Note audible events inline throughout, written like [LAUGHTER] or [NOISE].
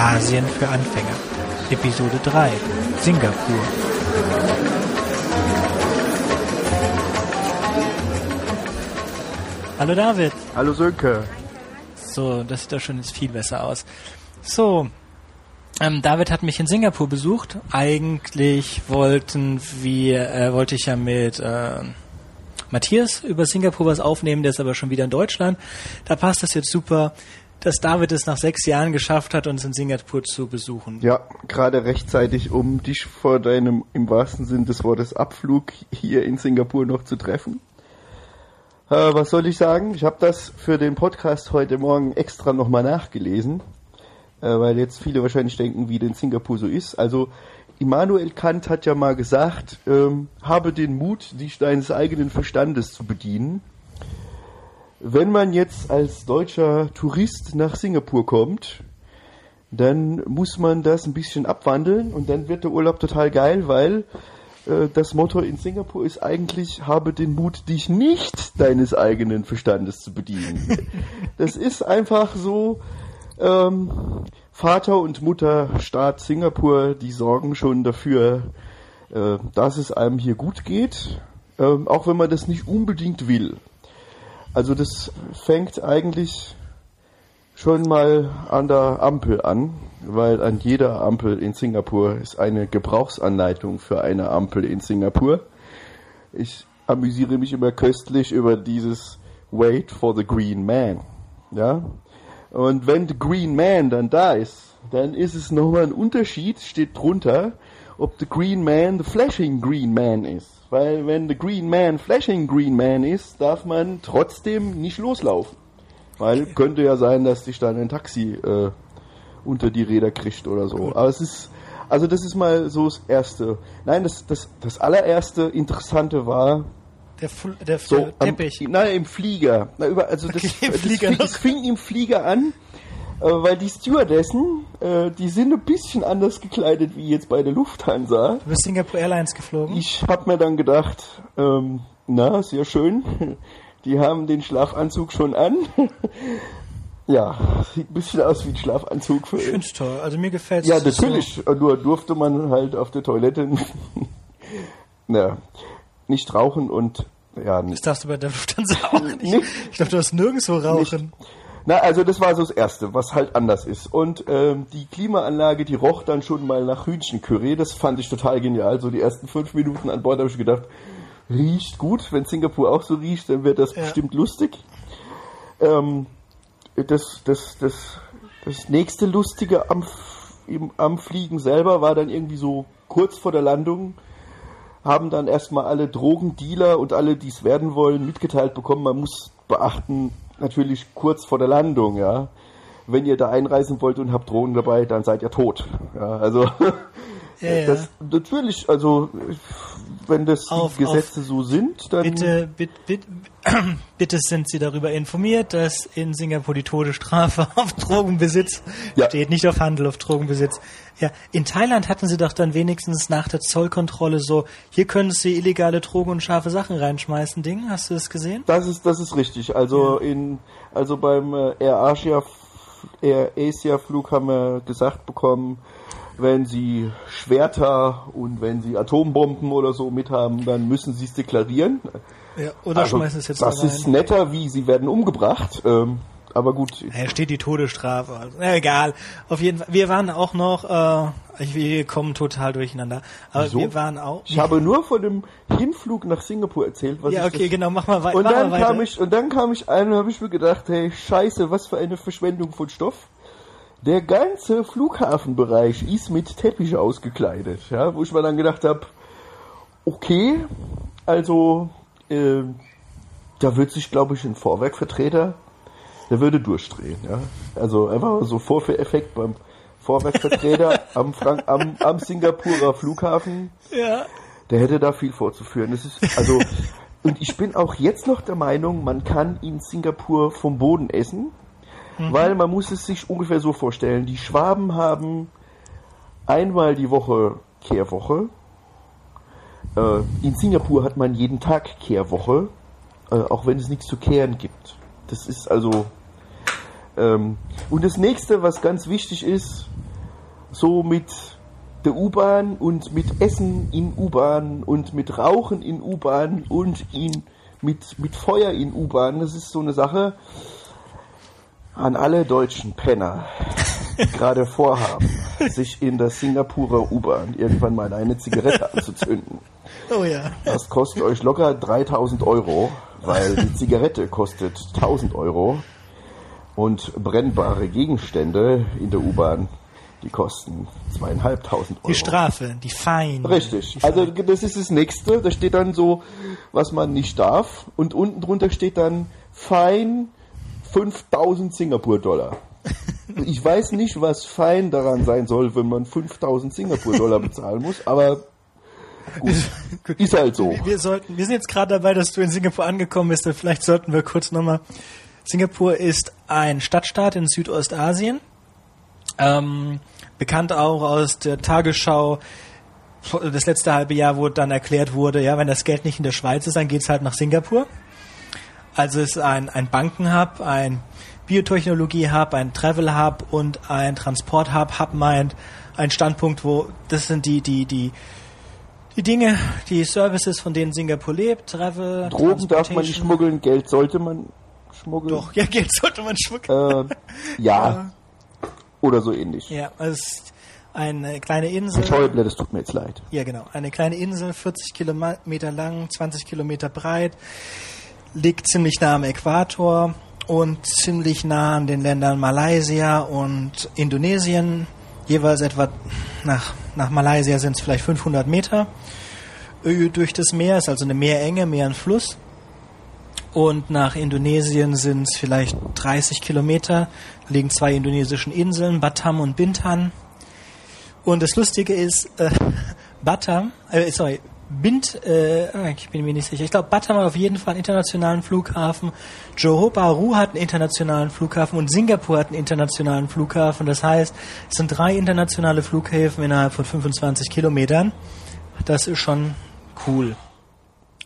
Asien für Anfänger. Episode 3. Singapur. Hallo David. Hallo Sönke. So, das sieht doch schon jetzt viel besser aus. So, ähm, David hat mich in Singapur besucht. Eigentlich wollten wir, äh, wollte ich ja mit äh, Matthias über Singapur was aufnehmen, der ist aber schon wieder in Deutschland. Da passt das jetzt super, dass David es nach sechs Jahren geschafft hat, uns in Singapur zu besuchen. Ja, gerade rechtzeitig, um dich vor deinem im wahrsten Sinn des Wortes Abflug hier in Singapur noch zu treffen. Äh, was soll ich sagen? Ich habe das für den Podcast heute Morgen extra nochmal nachgelesen, äh, weil jetzt viele wahrscheinlich denken, wie denn Singapur so ist. Also Immanuel Kant hat ja mal gesagt, ähm, habe den Mut, dich deines eigenen Verstandes zu bedienen. Wenn man jetzt als deutscher Tourist nach Singapur kommt, dann muss man das ein bisschen abwandeln und dann wird der Urlaub total geil, weil äh, das Motto in Singapur ist eigentlich, habe den Mut, dich nicht deines eigenen Verstandes zu bedienen. [LAUGHS] das ist einfach so, ähm, Vater und Mutter Staat Singapur, die sorgen schon dafür, äh, dass es einem hier gut geht, äh, auch wenn man das nicht unbedingt will. Also das fängt eigentlich schon mal an der Ampel an, weil an jeder Ampel in Singapur ist eine Gebrauchsanleitung für eine Ampel in Singapur. Ich amüsiere mich immer köstlich über dieses Wait for the Green Man. Ja? Und wenn the Green Man dann da ist, dann ist es nochmal ein Unterschied, steht drunter, ob the Green Man the Flashing Green Man ist. Weil wenn the Green Man Flashing Green Man ist, darf man trotzdem nicht loslaufen. Weil könnte ja sein, dass dich dann ein Taxi äh, unter die Räder kriegt oder so. Aber es ist, also das ist mal so das Erste. Nein, das, das, das allererste Interessante war, Der, Fl der, so, der am, Teppich. nein, im Flieger. Na, über, also das, Okay, im das, Flieger fing, noch. das fing im Flieger an, weil die Stewardessen, äh, die sind ein bisschen anders gekleidet wie jetzt bei der Lufthansa. Du bist Singapore Airlines geflogen? Ich hab mir dann gedacht, ähm, na, sehr schön. Die haben den Schlafanzug schon an. [LAUGHS] ja, sieht ein bisschen aus wie ein Schlafanzug für ich find's toll. Also mir gefällt's. ja, Es ist natürlich. Nur durfte man halt auf der Toilette [LAUGHS] na, nicht rauchen und ja, So, nicht. das darfst du bei der Lufthansa auch nicht. Nicht. Ich glaube, du hast nirgendwo rauchen. Na, also das war so das Erste, was halt anders ist. Und ähm, die Klimaanlage, die roch dann schon mal nach Hühnchencurry. Das fand ich total genial. So die ersten fünf Minuten an Bord habe ich gedacht, riecht gut. Wenn Singapur auch so riecht, dann wird das Ja. bestimmt lustig. Ähm, das, das, das, das nächste Lustige am, im, am Fliegen selber war dann irgendwie so kurz vor der Landung haben dann erstmal alle Drogendealer und alle, die es werden wollen, mitgeteilt bekommen, man muss beachten, natürlich kurz vor der Landung, ja. Wenn ihr da einreisen wollt und habt Drogen dabei, dann seid ihr tot. Ja, also Ja, ja. das natürlich, also wenn das Auf- die Gesetze so sind, dann Bitte, bitte, bitte, [CLEARS THROAT] bitte sind Sie darüber informiert, dass in Singapur die Todesstrafe [LAUGHS] auf Drogenbesitz Ja. steht, nicht auf Handel, auf Drogenbesitz. Ja, in Thailand hatten Sie doch dann wenigstens nach der Zollkontrolle so, hier können Sie illegale Drogen und scharfe Sachen reinschmeißen, Ding. Hast du das gesehen? Das ist, das ist richtig. Also in, also beim äh, Air Asia, Air Asia Flug haben wir gesagt bekommen, wenn sie Schwerter und wenn sie Atombomben oder so mit haben, dann müssen sie es deklarieren. Ja, oder Also, schmeißen es jetzt das da ist netter, wie sie werden umgebracht. Ähm, aber gut, Ja, steht die Todesstrafe. Also, na, egal. Auf jeden Fall. Wir waren auch noch, äh, wir kommen total durcheinander. Aber Wieso? wir waren auch. ich habe nur von dem Hinflug nach Singapur erzählt. Was ja, okay, das genau. Mach mal, wei Und mach dann mal weiter. kam ich und dann kam ich ein und habe ich mir gedacht, hey, scheiße, was für eine Verschwendung von Stoff. Der ganze Flughafenbereich ist mit Teppich ausgekleidet, ja, wo ich mir dann gedacht habe, okay, also äh, da wird sich, glaube ich, ein Vorwerkvertreter, der würde durchdrehen, ja. Also einfach so Vorführeffekt beim Vorwerkvertreter [LAUGHS] am, Frank am, am Singapurer Flughafen ja. der hätte da viel vorzuführen. Das ist also und ich bin auch jetzt noch der Meinung, man kann in Singapur vom Boden essen, weil man muss es sich ungefähr so vorstellen. Die Schwaben haben einmal die Woche Kehrwoche. Äh, in Singapur hat man jeden Tag Kehrwoche. äh, auch wenn es nichts zu kehren gibt. Das ist also. Ähm, und das nächste, was ganz wichtig ist, so mit der U-Bahn und mit Essen in U-Bahn und mit Rauchen in U-Bahn und in, mit, mit Feuer in U-Bahn, das ist so eine Sache an alle deutschen Penner, gerade vorhaben, sich in der Singapurer U-Bahn irgendwann mal eine Zigarette anzuzünden. Oh ja. Das kostet euch locker 3000 Euro, weil die Zigarette kostet 1000 Euro und brennbare Gegenstände in der U-Bahn, die kosten zweieinhalbtausend Euro. Die Strafe, die Fein. Richtig. Die Also das ist das nächste. Da steht dann so, was man nicht darf. Und unten drunter steht dann Fein 5000 Singapur-Dollar. Ich weiß nicht, was fein daran sein soll, wenn man 5000 Singapur-Dollar bezahlen muss, aber gut, [LAUGHS] ist halt so. Wir, sollten, wir sind jetzt gerade dabei, dass du in Singapur angekommen bist. Vielleicht sollten wir kurz nochmal. Singapur ist ein Stadtstaat in Südostasien. Ähm, bekannt auch aus der Tagesschau. Das letzte halbe Jahr, wo dann erklärt wurde, ja, wenn das Geld nicht in der Schweiz ist, dann geht's halt nach Singapur. Also es ist ein, ein Bankenhub, ein Biotechnologie-Hub, ein Travel-Hub und ein Transport-Hub. Hub meint ein Standpunkt, wo das sind die, die, die, die Dinge, die Services, von denen Singapur lebt. Travel, Drogen darf man nicht schmuggeln, Geld sollte man schmuggeln. Doch, ja, Geld sollte man schmuggeln. Äh, [LAUGHS] ja. Oder so ähnlich. Ja, es ist eine kleine Insel. Schäuble, das tut mir jetzt leid. Ja, genau. Eine kleine Insel, 40 Kilometer lang, 20 Kilometer breit, liegt ziemlich nah am Äquator und ziemlich nah an den Ländern Malaysia und Indonesien. Jeweils etwa nach, nach Malaysia sind es vielleicht 500 Meter durch das Meer, ist also eine Meerenge, mehr ein Fluss. Und nach Indonesien sind es vielleicht 30 Kilometer, liegen zwei indonesischen Inseln, Batam und Bintan. Und das Lustige ist, äh, [LAUGHS] Batam, äh, sorry, Bint, äh, ich bin mir nicht sicher. Ich glaube, Batam hat auf jeden Fall einen internationalen Flughafen. Johor Bahru hat einen internationalen Flughafen und Singapur hat einen internationalen Flughafen. Das heißt, es sind drei internationale Flughäfen innerhalb von 25 Kilometern. Das ist schon cool.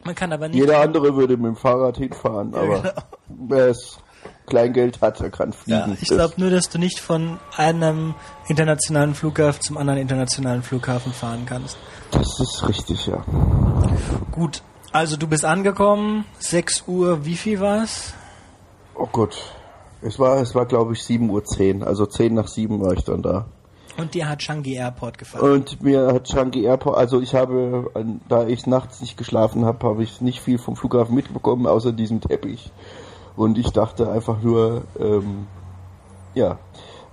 Man kann aber nicht. Jeder andere würde mit dem Fahrrad hinfahren, aber wer es Kleingeld hat, der kann fliegen. Ja, ich glaube nur, dass du nicht von einem internationalen Flughafen zum anderen internationalen Flughafen fahren kannst. Das ist richtig, ja. Gut, also du bist angekommen, 6 Uhr, wie viel war's? Oh Gott. Es war, es war glaube ich 7.10 Uhr, also 10 nach 7 war ich dann da. Und dir hat Changi Airport gefallen. Und mir hat Changi Airport, also ich habe, da ich nachts nicht geschlafen habe, habe ich nicht viel vom Flughafen mitbekommen, außer diesem Teppich. Und ich dachte einfach nur, ähm, ja,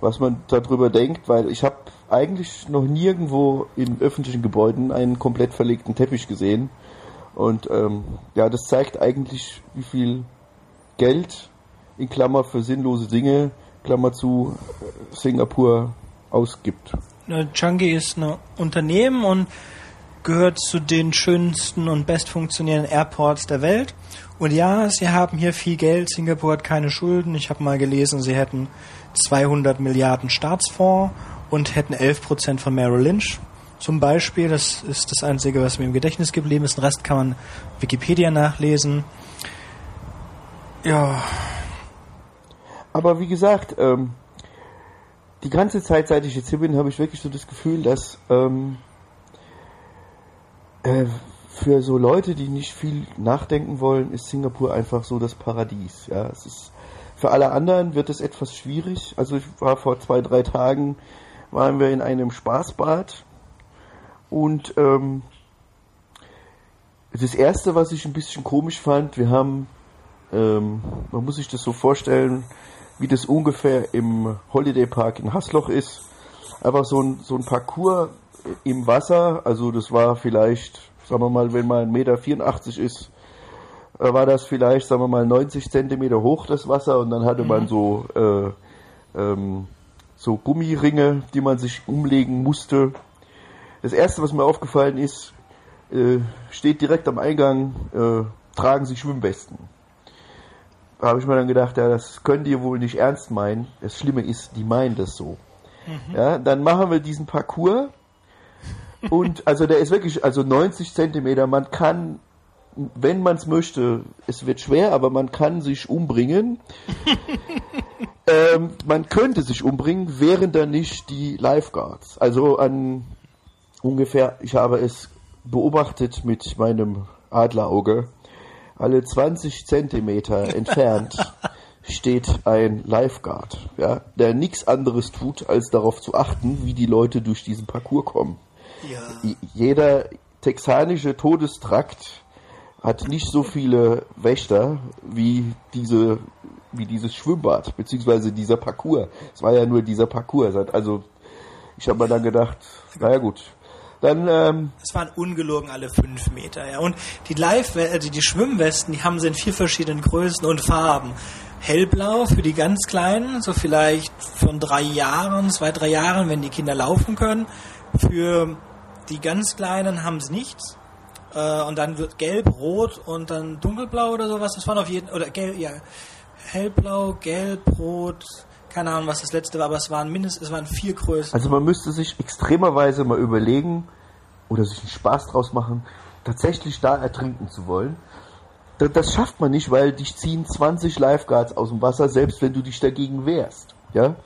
was man darüber denkt, weil ich habe eigentlich noch nirgendwo in öffentlichen Gebäuden einen komplett verlegten Teppich gesehen. Und ähm, ja, das zeigt eigentlich, wie viel Geld in Klammer für sinnlose Dinge, Klammer zu, äh, Singapur ausgibt. Changi ist ein Unternehmen und gehört zu den schönsten und best funktionierenden Airports der Welt. Und ja, sie haben hier viel Geld. Singapur hat keine Schulden. Ich habe mal gelesen, sie hätten 200 Milliarden Staatsfonds und hätten 11 Prozent von Merrill Lynch. Zum Beispiel, das ist das Einzige, was mir im Gedächtnis geblieben ist. Den Rest kann man Wikipedia nachlesen. Ja, Aber wie gesagt, ähm, die ganze Zeit, seit ich jetzt hier bin, habe ich wirklich so das Gefühl, dass ähm, äh, für so Leute, die nicht viel nachdenken wollen, ist Singapur einfach so das Paradies. Ja, es ist für alle anderen wird es etwas schwierig. Also ich war vor zwei, drei Tagen waren wir in einem Spaßbad und ähm, das erste, was ich ein bisschen komisch fand, wir haben, ähm, man muss sich das so vorstellen, wie das ungefähr im Holiday Park in Hasloch ist. Einfach so ein, so ein Parcours im Wasser, also das war vielleicht, sagen wir mal, wenn man 1,84 Meter ist, äh, war das vielleicht, sagen wir mal, 90 Zentimeter hoch, das Wasser, und dann hatte man so, äh, ähm, so Gummiringe, die man sich umlegen musste. Das erste, was mir aufgefallen ist, äh, steht direkt am Eingang, äh, tragen Sie Schwimmwesten. Da habe ich mir dann gedacht, ja, das können die wohl nicht ernst meinen. Das Schlimme ist, die meinen das so. Ja, dann machen wir diesen Parcours und also der ist wirklich, also 90 Zentimeter, man kann wenn man es möchte, es wird schwer, aber man kann sich umbringen. [LAUGHS] ähm, man könnte sich umbringen, wären da nicht die Lifeguards. Also an ungefähr, ich habe es beobachtet mit meinem Adlerauge, alle 20 Zentimeter entfernt [LAUGHS] steht ein Lifeguard, ja, der nichts anderes tut, als darauf zu achten, wie die Leute durch diesen Parcours kommen. Ja. Jeder texanische Todestrakt hat nicht so viele Wächter wie diese wie dieses Schwimmbad beziehungsweise dieser Parcours. Es war ja nur dieser Parcours. Also ich habe mir dann gedacht, naja gut, dann ähm, Es waren ungelogen alle fünf Meter, ja. Und die Live, also die Schwimmwesten, die haben sie in vier verschiedenen Größen und Farben. Hellblau für die ganz Kleinen, so vielleicht von drei Jahren, zwei, drei Jahren, wenn die Kinder laufen können. Für die ganz Kleinen haben sie nichts. Äh, und dann wird gelb, rot und dann dunkelblau oder sowas. Das waren auf jeden oder gelb, ja. Hellblau, gelb, rot, keine Ahnung, was das letzte war, aber es waren mindestens, es waren vier Größen. Also man müsste sich extremerweise mal überlegen oder sich einen Spaß draus machen, tatsächlich da ertrinken zu wollen. Da- Das schafft man nicht, weil dich ziehen 20 Lifeguards aus dem Wasser, selbst wenn du dich dagegen wehrst. Ja?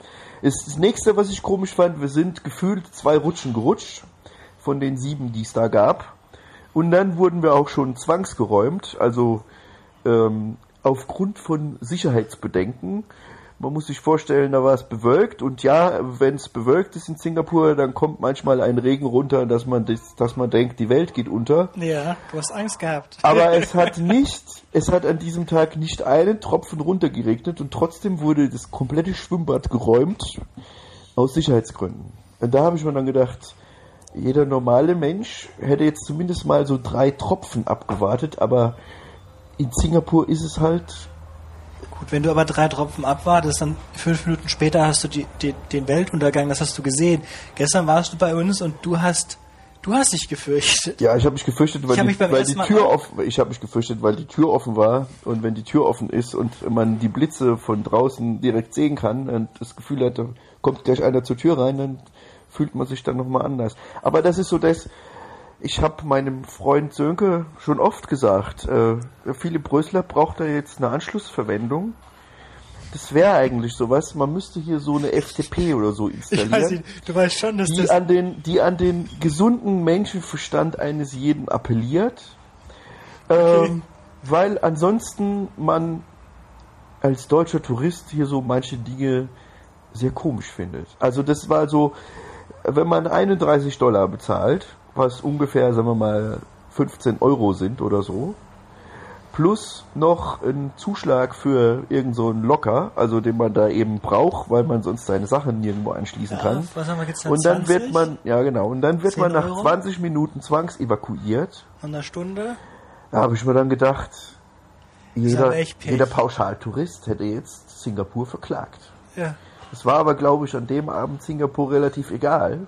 Ist das nächste, was ich komisch fand, wir sind gefühlt zwei Rutschen gerutscht von den sieben, die es da gab. Und dann wurden wir auch schon zwangsgeräumt, also ähm, aufgrund von Sicherheitsbedenken. Man muss sich vorstellen, da war es bewölkt und ja, wenn es bewölkt ist in Singapur, dann kommt manchmal ein Regen runter, dass man, das, dass man denkt, die Welt geht unter. Ja, du hast Angst gehabt. Aber [LAUGHS] es hat nicht, es hat an diesem Tag nicht einen Tropfen runtergeregnet und trotzdem wurde das komplette Schwimmbad geräumt aus Sicherheitsgründen. Und da habe ich mir dann gedacht, jeder normale Mensch hätte jetzt zumindest mal so drei Tropfen abgewartet, aber in Singapur ist es halt Gut, wenn du aber drei Tropfen abwartest, dann fünf Minuten später hast du die, die, den Weltuntergang, das hast du gesehen. Gestern warst du bei uns und du hast, du hast dich gefürchtet. Ja, ich habe mich gefürchtet, weil, die, mich weil die Tür offen, ich habe mich gefürchtet, weil die Tür offen war und wenn die Tür offen ist und man die Blitze von draußen direkt sehen kann und das Gefühl hat, da kommt gleich einer zur Tür rein, dann fühlt man sich dann nochmal anders. Aber das ist so das, ich habe meinem Freund Sönke schon oft gesagt, äh, Philipp Rösler braucht da jetzt eine Anschlussverwendung. Das wäre eigentlich sowas, man müsste hier so eine FTP oder so installieren du weißt schon, dass die an den, die an den gesunden Menschenverstand eines jeden appelliert, ähm, weil ansonsten man als deutscher Tourist hier so manche Dinge sehr komisch findet. Also das war so, wenn man 31 Dollar bezahlt, was ungefähr, sagen wir mal, 15 Euro sind oder so, plus noch ein Zuschlag für irgend so einen Locker, also den man da eben braucht, weil man sonst seine Sachen nirgendwo anschließen kann. was haben wir jetzt Und dann wird man, ja genau, und dann wird 10 man nach Euro? 20 Minuten zwangsevakuiert. an der Stunde. Da habe ich mir dann gedacht, jeder, jeder Pauschaltourist hätte jetzt Singapur verklagt. Ja. Es war aber, glaube ich, an dem Abend Singapur relativ egal,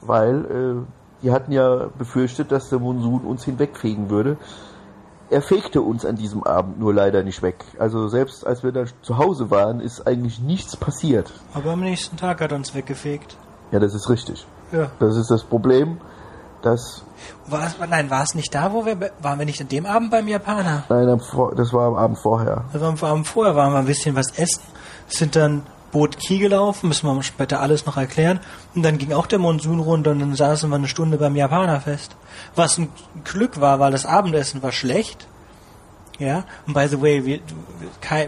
weil äh, die hatten ja befürchtet, dass der Monsun uns hinwegfegen würde. Er fegte uns an diesem Abend nur leider nicht weg. Also selbst als wir dann zu Hause waren, ist eigentlich nichts passiert. Aber am nächsten Tag hat er uns weggefegt. Ja, das ist richtig. Ja. Das ist das Problem, dass War es, nein, war es nicht da, wo wir, waren wir nicht an dem Abend beim Japaner? Nein, das war am Abend vorher. Also am Abend vorher waren wir ein bisschen was essen, sind dann Boot Kiel gelaufen, müssen wir später alles noch erklären. Und dann ging auch der Monsun runter und dann saßen wir eine Stunde beim Japaner fest. Was ein Glück war, weil das Abendessen war schlecht. Ja, und by the way, wir,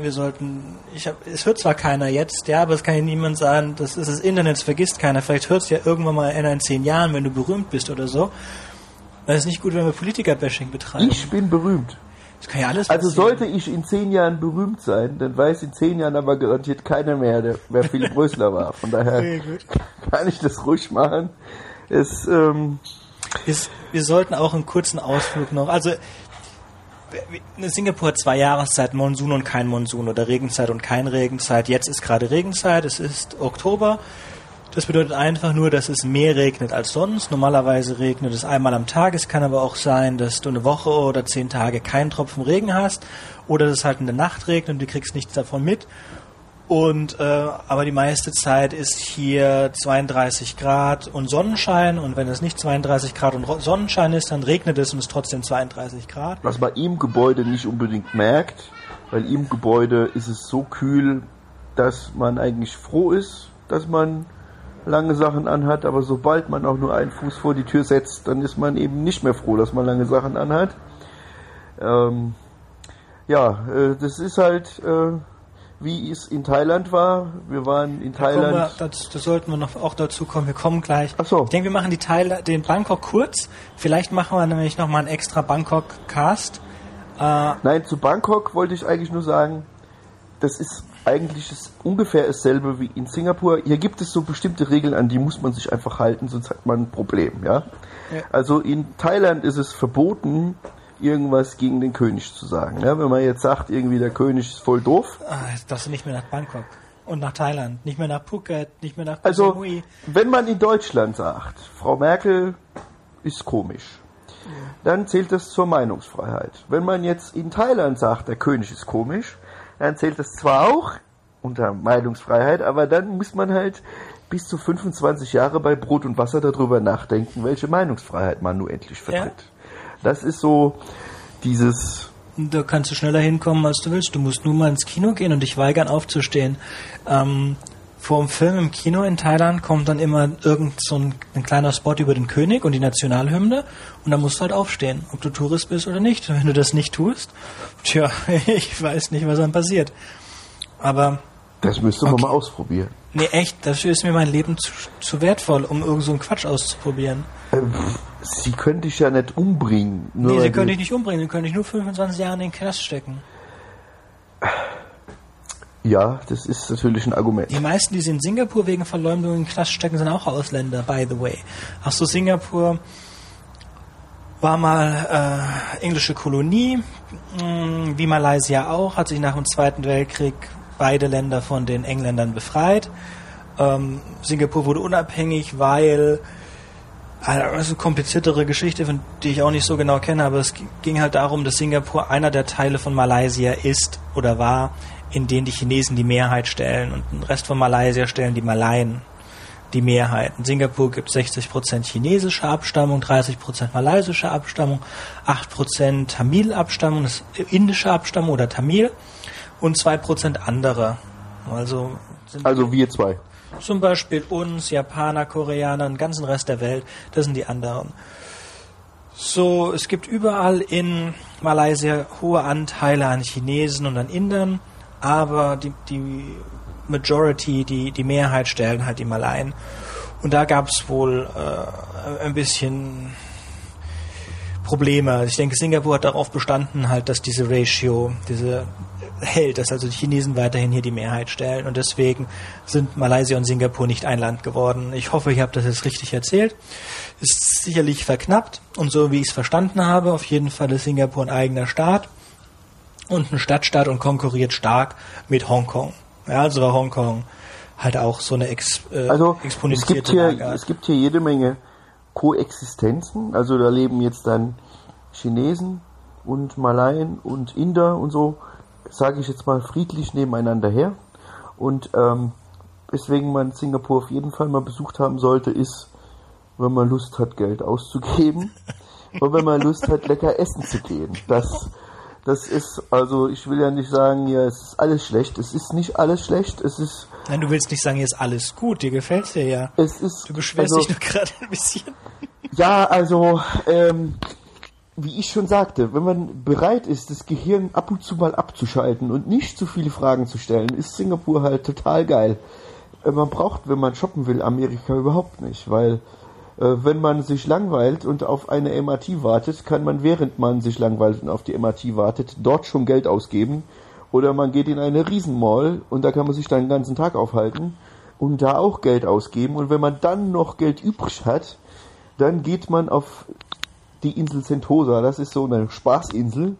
wir sollten, ich hab, es hört zwar keiner jetzt, ja, aber es kann ja niemand sagen, das ist das Internet, das vergisst keiner. Vielleicht hört es ja irgendwann mal einer in zehn Jahren, wenn du berühmt bist oder so. Weil es ist nicht gut, wenn wir Politiker-Bashing betreiben. Ich bin berühmt. Das kann ja alles Also passieren. sollte ich in zehn Jahren berühmt sein, dann weiß in zehn Jahren aber garantiert keiner mehr, der, wer Philipp [LAUGHS] Rösler war. Von daher kann ich das ruhig machen. Es, ähm, Wir, wir sollten auch einen kurzen Ausflug noch. Also wir- Singapur hat zwei Jahreszeiten, Monsun und kein Monsun oder Regenzeit und kein Regenzeit. Jetzt ist gerade Regenzeit, es ist Oktober. Das bedeutet einfach nur, dass es mehr regnet als sonst. Normalerweise regnet es einmal am Tag. Es kann aber auch sein, dass du eine Woche oder zehn Tage keinen Tropfen Regen hast oder dass es halt in der Nacht regnet und du kriegst nichts davon mit. Und äh, aber die meiste Zeit ist hier 32 Grad und Sonnenschein und wenn es nicht 32 Grad und Sonnenschein ist, dann regnet es und es trotzdem 32 Grad. Was man im Gebäude nicht unbedingt merkt, weil im Gebäude ist es so kühl, dass man eigentlich froh ist, dass man lange Sachen anhat, aber sobald man auch nur einen Fuß vor die Tür setzt, dann ist man eben nicht mehr froh, dass man lange Sachen anhat. Ähm, ja, äh, das ist halt äh, wie es in Thailand war. Wir waren in Thailand. Da, wir, das, das, sollten wir noch auch dazu kommen. Wir kommen gleich. Ach so. Ich denke, wir machen die Teil, den Bangkok kurz. Vielleicht machen wir nämlich noch mal einen extra Bangkok-Cast. Äh, Nein, zu Bangkok wollte ich eigentlich nur sagen, das ist eigentlich ist ungefähr dasselbe wie in Singapur. Hier gibt es so bestimmte Regeln, an die muss man sich einfach halten, sonst hat man ein Problem, ja. ja. Also in Thailand ist es verboten, irgendwas gegen den König zu sagen. Ja, wenn man jetzt sagt, irgendwie der König ist voll doof. Ah, jetzt darfst du nicht mehr nach Bangkok und nach Thailand, nicht mehr nach Phuket, nicht mehr nach Koh Also, Samui. wenn man in Deutschland sagt, Frau Merkel ist komisch, ja. dann zählt das zur Meinungsfreiheit. Wenn man jetzt in Thailand sagt, der König ist komisch, dann zählt das zwar auch unter Meinungsfreiheit, aber dann muss man halt bis zu 25 Jahre bei Brot und Wasser darüber nachdenken, welche Meinungsfreiheit man nun endlich vertritt. Ja. Das ist so dieses. Da kannst du schneller hinkommen, als du willst. Du musst nur mal ins Kino gehen und dich weigern aufzustehen. Ähm, vor dem Film im Kino in Thailand kommt dann immer irgend so ein, ein, kleiner Spot über den König und die Nationalhymne und dann musst du halt aufstehen, ob du Tourist bist oder nicht. Wenn du das nicht tust, tja, [LAUGHS] ich weiß nicht, was dann passiert. Aber das müsste okay. man mal ausprobieren. Nee, echt, dafür ist mir mein Leben zu, zu wertvoll, um irgend so einen Quatsch auszuprobieren. Äh, sie können dich ja nicht umbringen. Nur nee, sie können dich nicht umbringen, sie können dich nur 25 Jahre in den Knast stecken. Ja, das ist natürlich ein Argument. Die meisten, die sie in Singapur wegen Verleumdung in den Knast stecken, sind auch Ausländer, by the way. Ach so, Singapur war mal äh, englische Kolonie, hm, wie Malaysia auch, hat sich nach dem Zweiten Weltkrieg beide Länder von den Engländern befreit. Ähm, Singapur wurde unabhängig, weil also kompliziertere Geschichte, die ich auch nicht so genau kenne, aber es ging halt darum, dass Singapur einer der Teile von Malaysia ist oder war, in denen die Chinesen die Mehrheit stellen und den Rest von Malaysia stellen die Malaien die Mehrheit. In Singapur gibt es 60% chinesische Abstammung, 30% malaysische Abstammung, 8% Tamil-Abstammung, indische Abstammung oder Tamil und 2% andere. Also, also wir zwei. Zum Beispiel uns, Japaner, Koreaner, den ganzen Rest der Welt, das sind die anderen. So, es gibt überall in Malaysia hohe Anteile an Chinesen und an Indern, aber die, die Majority, die, die Mehrheit stellen halt die Malaien. Und da gab es wohl äh, ein bisschen Probleme. Ich denke, Singapur hat darauf bestanden, halt, dass diese Ratio, diese hält, dass also die Chinesen weiterhin hier die Mehrheit stellen und deswegen sind Malaysia und Singapur nicht ein Land geworden. Ich hoffe, ich habe das jetzt richtig erzählt. Ist sicherlich verknappt und so wie ich es verstanden habe, auf jeden Fall ist Singapur ein eigener Staat und ein Stadtstaat und konkurriert stark mit Hongkong. Ja, also war Hongkong halt auch so eine ex, äh, also, es gibt hier, Es gibt hier jede Menge Koexistenzen. Also da leben jetzt dann Chinesen und Malayen und Inder und so sage ich jetzt mal, friedlich nebeneinander her. Und ähm, weswegen man Singapur auf jeden Fall mal besucht haben sollte, ist, wenn man Lust hat, Geld auszugeben und wenn man Lust hat, lecker essen zu gehen. Das, das ist, also ich will ja nicht sagen, ja, es ist alles schlecht. Es ist nicht alles schlecht. Es ist. Nein, du willst nicht sagen, hier ist alles gut. Dir gefällt dir ja. Es ist. Du beschwerst also, dich nur gerade ein bisschen. Ja, also ähm, wie ich schon sagte, wenn man bereit ist, das Gehirn ab und zu mal abzuschalten und nicht zu viele Fragen zu stellen, ist Singapur halt total geil. Äh, man braucht, wenn man shoppen will, Amerika überhaupt nicht, weil wenn man sich langweilt und auf eine MRT wartet, kann man während man sich langweilt und auf die MRT wartet, dort schon Geld ausgeben. Oder man geht in eine Riesenmall und da kann man sich dann den ganzen Tag aufhalten und da auch Geld ausgeben. Und wenn man dann noch Geld übrig hat, dann geht man auf die Insel Sentosa. Das ist so eine Spaßinsel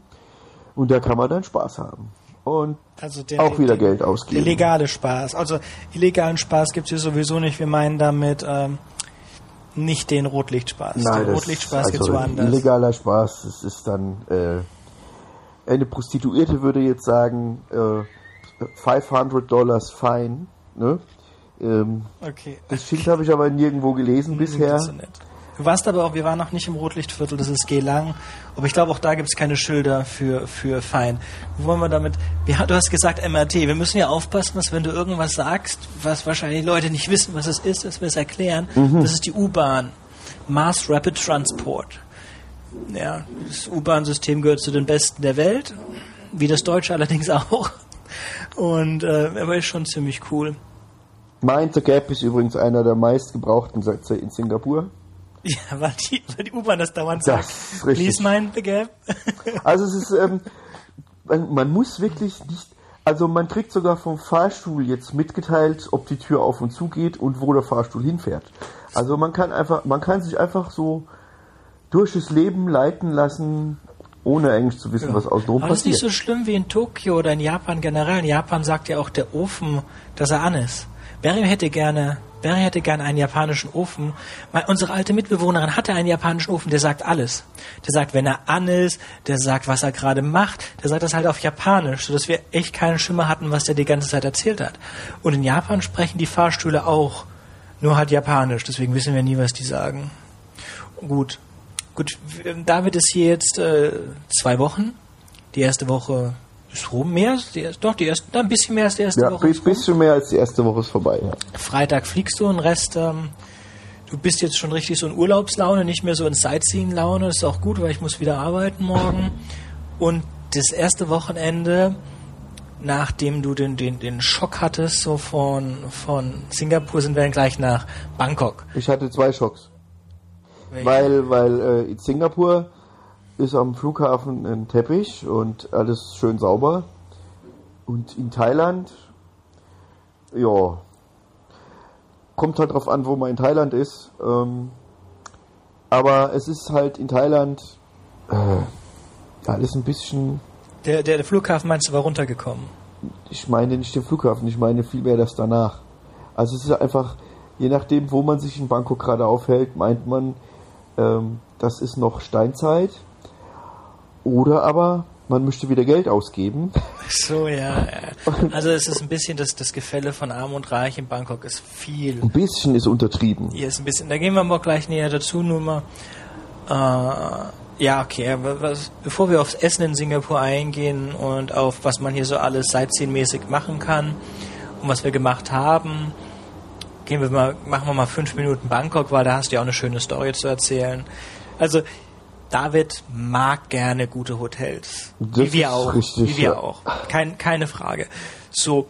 und da kann man dann Spaß haben. Und also der, auch wieder der, Geld ausgeben. Der legale Spaß. Also illegalen Spaß gibt es hier sowieso nicht. Wir meinen damit ähm, nicht den Rotlichtspaß. Nein, den Rotlichtspaß also gibt woanders. Illegaler Spaß, das ist dann äh, eine Prostituierte würde jetzt sagen, äh, 500 Dollars Fine. Ne? Ähm, Okay. das [LAUGHS] Schild habe ich aber nirgendwo gelesen bisher. Nett. Du warst aber auch, wir waren noch nicht im Rotlichtviertel, das ist Gelang. Aber ich glaube, auch da gibt es keine Schilder für, für Fein. Wo wollen wir damit? Du hast gesagt MRT. Wir müssen ja aufpassen, dass wenn du irgendwas sagst, was wahrscheinlich Leute nicht wissen, was es ist, dass wir es erklären. Das ist die U-Bahn. Mass Rapid Transport. Ja, das U-Bahn-System gehört zu den besten der Welt. Wie das Deutsche allerdings [LAUGHS] auch. Und äh, aber ist schon ziemlich cool. Mind the Gap ist übrigens einer der meistgebrauchten Sätze in Singapur. [LAUGHS] Ja, weil die, weil die U-Bahn das dauernd Das sagt. ist richtig. Please mind the gap. [LAUGHS] Also es ist, ähm, man, man muss wirklich nicht, also man kriegt sogar vom Fahrstuhl jetzt mitgeteilt, ob die Tür auf und zu geht und wo der Fahrstuhl hinfährt. Also man kann einfach, man kann sich einfach so durch das Leben leiten lassen, ohne eigentlich zu wissen, was außenrum Aber das ist nicht passiert. so schlimm wie in Tokio oder in Japan generell. In Japan sagt ja auch der Ofen, dass er an ist. Barry hätte gerne, Barry hätte gerne einen japanischen Ofen. Weil unsere alte Mitbewohnerin hatte einen japanischen Ofen, der sagt alles. Der sagt, wenn er an ist, der sagt, was er gerade macht, der sagt das halt auf Japanisch, sodass wir echt keinen Schimmer hatten, was der die ganze Zeit erzählt hat. Und in Japan sprechen die Fahrstühle auch nur halt Japanisch, deswegen wissen wir nie, was die sagen. Gut. Gut, David ist hier jetzt äh, zwei Wochen. Die erste Woche ist rum. Mehr? Die erste, doch, die erste, ein bisschen mehr als die erste Ja, Woche ein ist bisschen mehr als die erste Woche ist vorbei. Ja. Freitag fliegst du und Rest, ähm, du bist jetzt schon richtig so in Urlaubslaune, nicht mehr so in Sightseeing-Laune. Ist auch gut, weil ich muss wieder arbeiten morgen. Und das erste Wochenende, nachdem du den, den, den Schock hattest, so von, von Singapur, sind wir dann gleich nach Bangkok. Ich hatte zwei Schocks. Weil, weil äh, in Singapur ist am Flughafen ein Teppich und alles schön sauber. Und in Thailand, ja, kommt halt drauf an, wo man in Thailand ist. Ähm, aber es ist halt in Thailand äh, alles ein bisschen, Der, der, der Flughafen meinst du war runtergekommen? ich meine nicht den Flughafen, ich meine vielmehr das danach. Also es ist einfach, je nachdem, wo man sich in Bangkok gerade aufhält, meint man, ähm, das ist noch Steinzeit. Oder aber man möchte wieder Geld ausgeben. So, ja. Also es ist ein bisschen das, das Gefälle von Arm und Reich in Bangkok ist viel. Ein bisschen ist untertrieben. Hier ist ein bisschen, da gehen wir mal gleich näher dazu, nur mal. Äh, ja, okay, aber was, bevor wir aufs Essen in Singapur eingehen und auf was man hier so alles sightseeing-mäßig machen kann und was wir gemacht haben, gehen wir mal, machen wir mal fünf Minuten Bangkok, weil da hast du ja auch eine schöne Story zu erzählen. Also, David mag gerne gute Hotels. Das wie wir auch. richtig, wie wir ja. auch. Kein, keine Frage. So,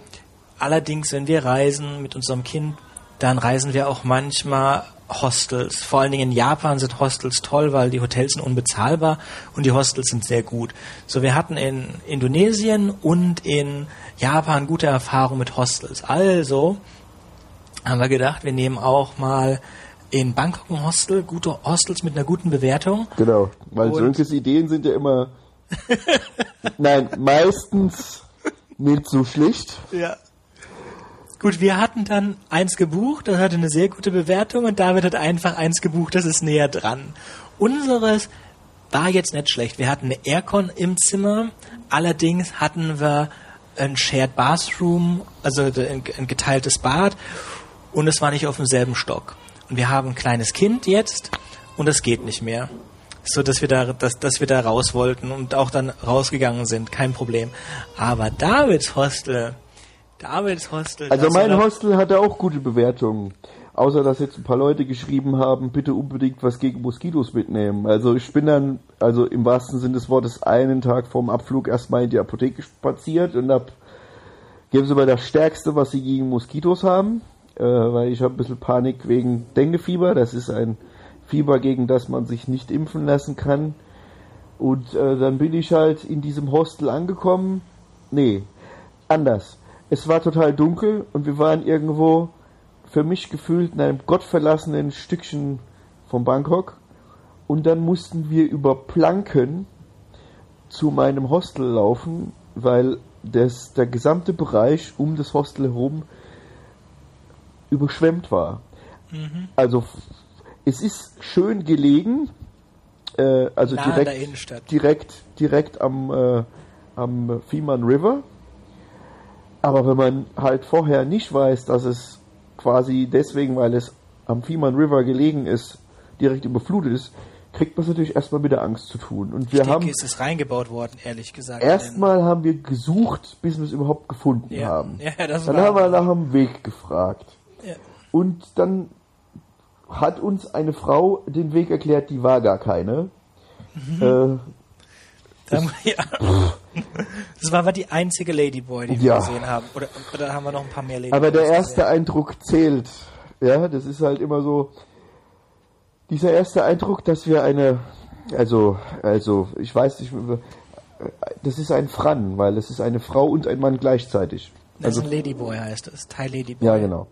allerdings, wenn wir reisen mit unserem Kind, dann reisen wir auch manchmal Hostels. Vor allen Dingen in Japan sind Hostels toll, weil die Hotels sind unbezahlbar und die Hostels sind sehr gut. So, wir hatten in Indonesien und in Japan gute Erfahrungen mit Hostels. Also haben wir gedacht, wir nehmen auch mal in Bangkok ein Hostel, gute Hostels mit einer guten Bewertung. Genau. Weil Und- Sönkes Ideen sind ja immer. [LAUGHS] Nein, meistens nicht so schlicht. Ja. Gut, wir hatten dann eins gebucht, das hatte eine sehr gute Bewertung und David hat einfach eins gebucht, das ist näher dran. Unseres war jetzt nicht schlecht. Wir hatten eine Aircon im Zimmer, allerdings hatten wir ein Shared Bathroom, also ein, ein geteiltes Bad und es war nicht auf demselben Stock. Und wir haben ein kleines Kind jetzt und das geht nicht mehr. So dass wir da, dass, dass wir da raus wollten und auch dann rausgegangen sind, kein Problem. Aber Davids Hostel, Davids Hostel. Also mein Hostel hatte auch gute Bewertungen. Außer dass jetzt ein paar Leute geschrieben haben, bitte unbedingt was gegen Moskitos mitnehmen. Also ich bin dann, also im wahrsten Sinne des Wortes, einen Tag vorm Abflug erstmal in die Apotheke spaziert und hab, geben sie mal das Stärkste, was sie gegen Moskitos haben, äh, weil ich habe ein bisschen Panik wegen Denguefieber. Das ist ein Fieber, gegen das man sich nicht impfen lassen kann. Und äh, dann bin ich halt in diesem Hostel angekommen. Nee, anders. Es war total dunkel und wir waren irgendwo für mich gefühlt in einem gottverlassenen Stückchen von Bangkok. Und dann mussten wir über Planken zu meinem Hostel laufen, weil das, der gesamte Bereich um das Hostel herum überschwemmt war. Also f- es ist schön gelegen, äh, also Nah direkt, direkt, direkt am, äh, am Fehmarn River. Aber wenn man halt vorher nicht weiß, dass es quasi deswegen, weil es am Fehmarn River gelegen ist, direkt überflutet ist, kriegt man es natürlich erstmal mit der Angst zu tun. Und wir ich haben denke, es ist reingebaut worden, ehrlich gesagt. erstmal haben wir gesucht, bis wir es überhaupt gefunden Ja. haben. Ja, das dann war- haben wir nach dem Weg gefragt. Ja. Und dann hat uns eine Frau den Weg erklärt, die war gar keine. Mhm. Äh, Da, ja. [LAUGHS] Das war aber die einzige Ladyboy, die wir Ja. gesehen haben. Oder, oder haben wir noch ein paar mehr Ladyboys Aber der erste gesehen? Eindruck zählt. Ja, das ist halt immer so. Dieser erste Eindruck, dass wir eine, also, also, ich weiß nicht, das ist ein Fran, weil es ist eine Frau und ein Mann gleichzeitig. Das Also, ist ein Ladyboy heißt das. Thai Ladyboy. ja, genau.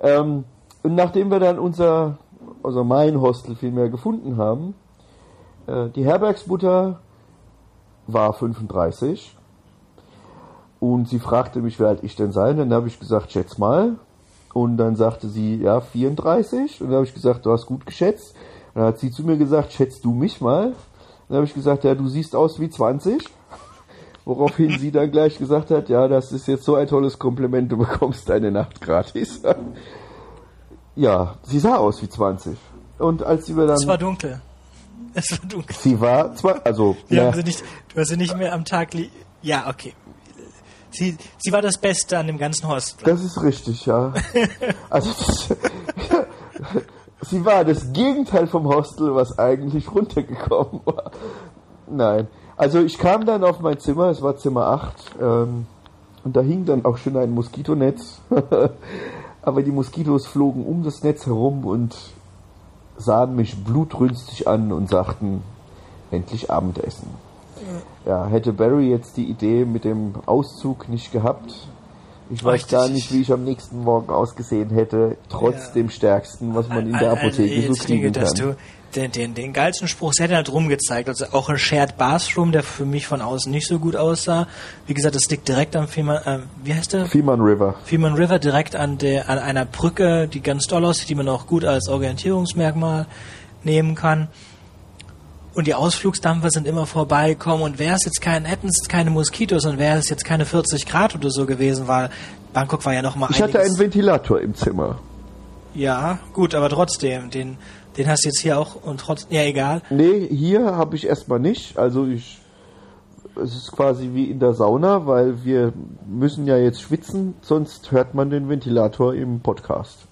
Ähm, und nachdem wir dann unser, also mein Hostel vielmehr gefunden haben, äh, die Herbergsmutter war 35 und sie fragte mich, wie alt ich denn sei. Und dann habe ich gesagt, schätz mal. Und dann sagte sie, ja, 34. Und dann habe ich gesagt, du hast gut geschätzt. Und dann hat sie zu mir gesagt, schätzt du mich mal. Dann habe ich gesagt, ja, du siehst aus wie 20. Woraufhin sie dann gleich gesagt hat, ja, das ist jetzt so ein tolles Kompliment, du bekommst deine Nacht gratis. [LAUGHS] ja, sie sah aus wie 20. Und als sie dann... Es war dunkel. Es war dunkel. sie war zwar, also, [LAUGHS] Wir ja, haben sie nicht, du hast sie nicht mehr am Tag. Ja, okay. Sie, sie war das Beste an dem ganzen Hostel. das ist richtig, ja. [LAUGHS] Also, sie war das Gegenteil vom Hostel, was eigentlich runtergekommen war. Nein. Also ich kam dann auf mein Zimmer, es war Zimmer 8, ähm, und da hing dann auch schon ein Moskitonetz. [LAUGHS] Aber die Moskitos flogen um das Netz herum und sahen mich blutrünstig an und sagten, endlich Abendessen. Ja, hätte Barry jetzt die Idee mit dem Auszug nicht gehabt, ich weiß Richtig. gar nicht, wie ich am nächsten Morgen ausgesehen hätte, trotz Ja. dem Stärksten, was man in der Also, Apotheke so jetzt kriegen dass kann. du den, den, den geilsten Spruch, sie hat halt rumgezeigt, also auch ein Shared Bathroom, der für mich von außen nicht so gut aussah. Wie gesagt, das liegt direkt am Fehmarn, äh, wie heißt der? Fehmarn River. Fehmarn River, direkt an der, an einer Brücke, die ganz toll aussieht, die man auch gut als Orientierungsmerkmal nehmen kann. Und die Ausflugsdampfer sind immer vorbeigekommen und wäre es jetzt kein, hätten es keine Moskitos und wäre es jetzt keine 40 Grad oder so gewesen, weil Bangkok war ja noch mal Ich hatte einen Ventilator im Zimmer. Ja, gut, aber trotzdem, den, den hast du jetzt hier auch und trotzdem, ja egal. Nee, hier habe ich erstmal nicht. Also ich es ist quasi wie in der Sauna, weil wir müssen ja jetzt schwitzen, sonst hört man den Ventilator im Podcast.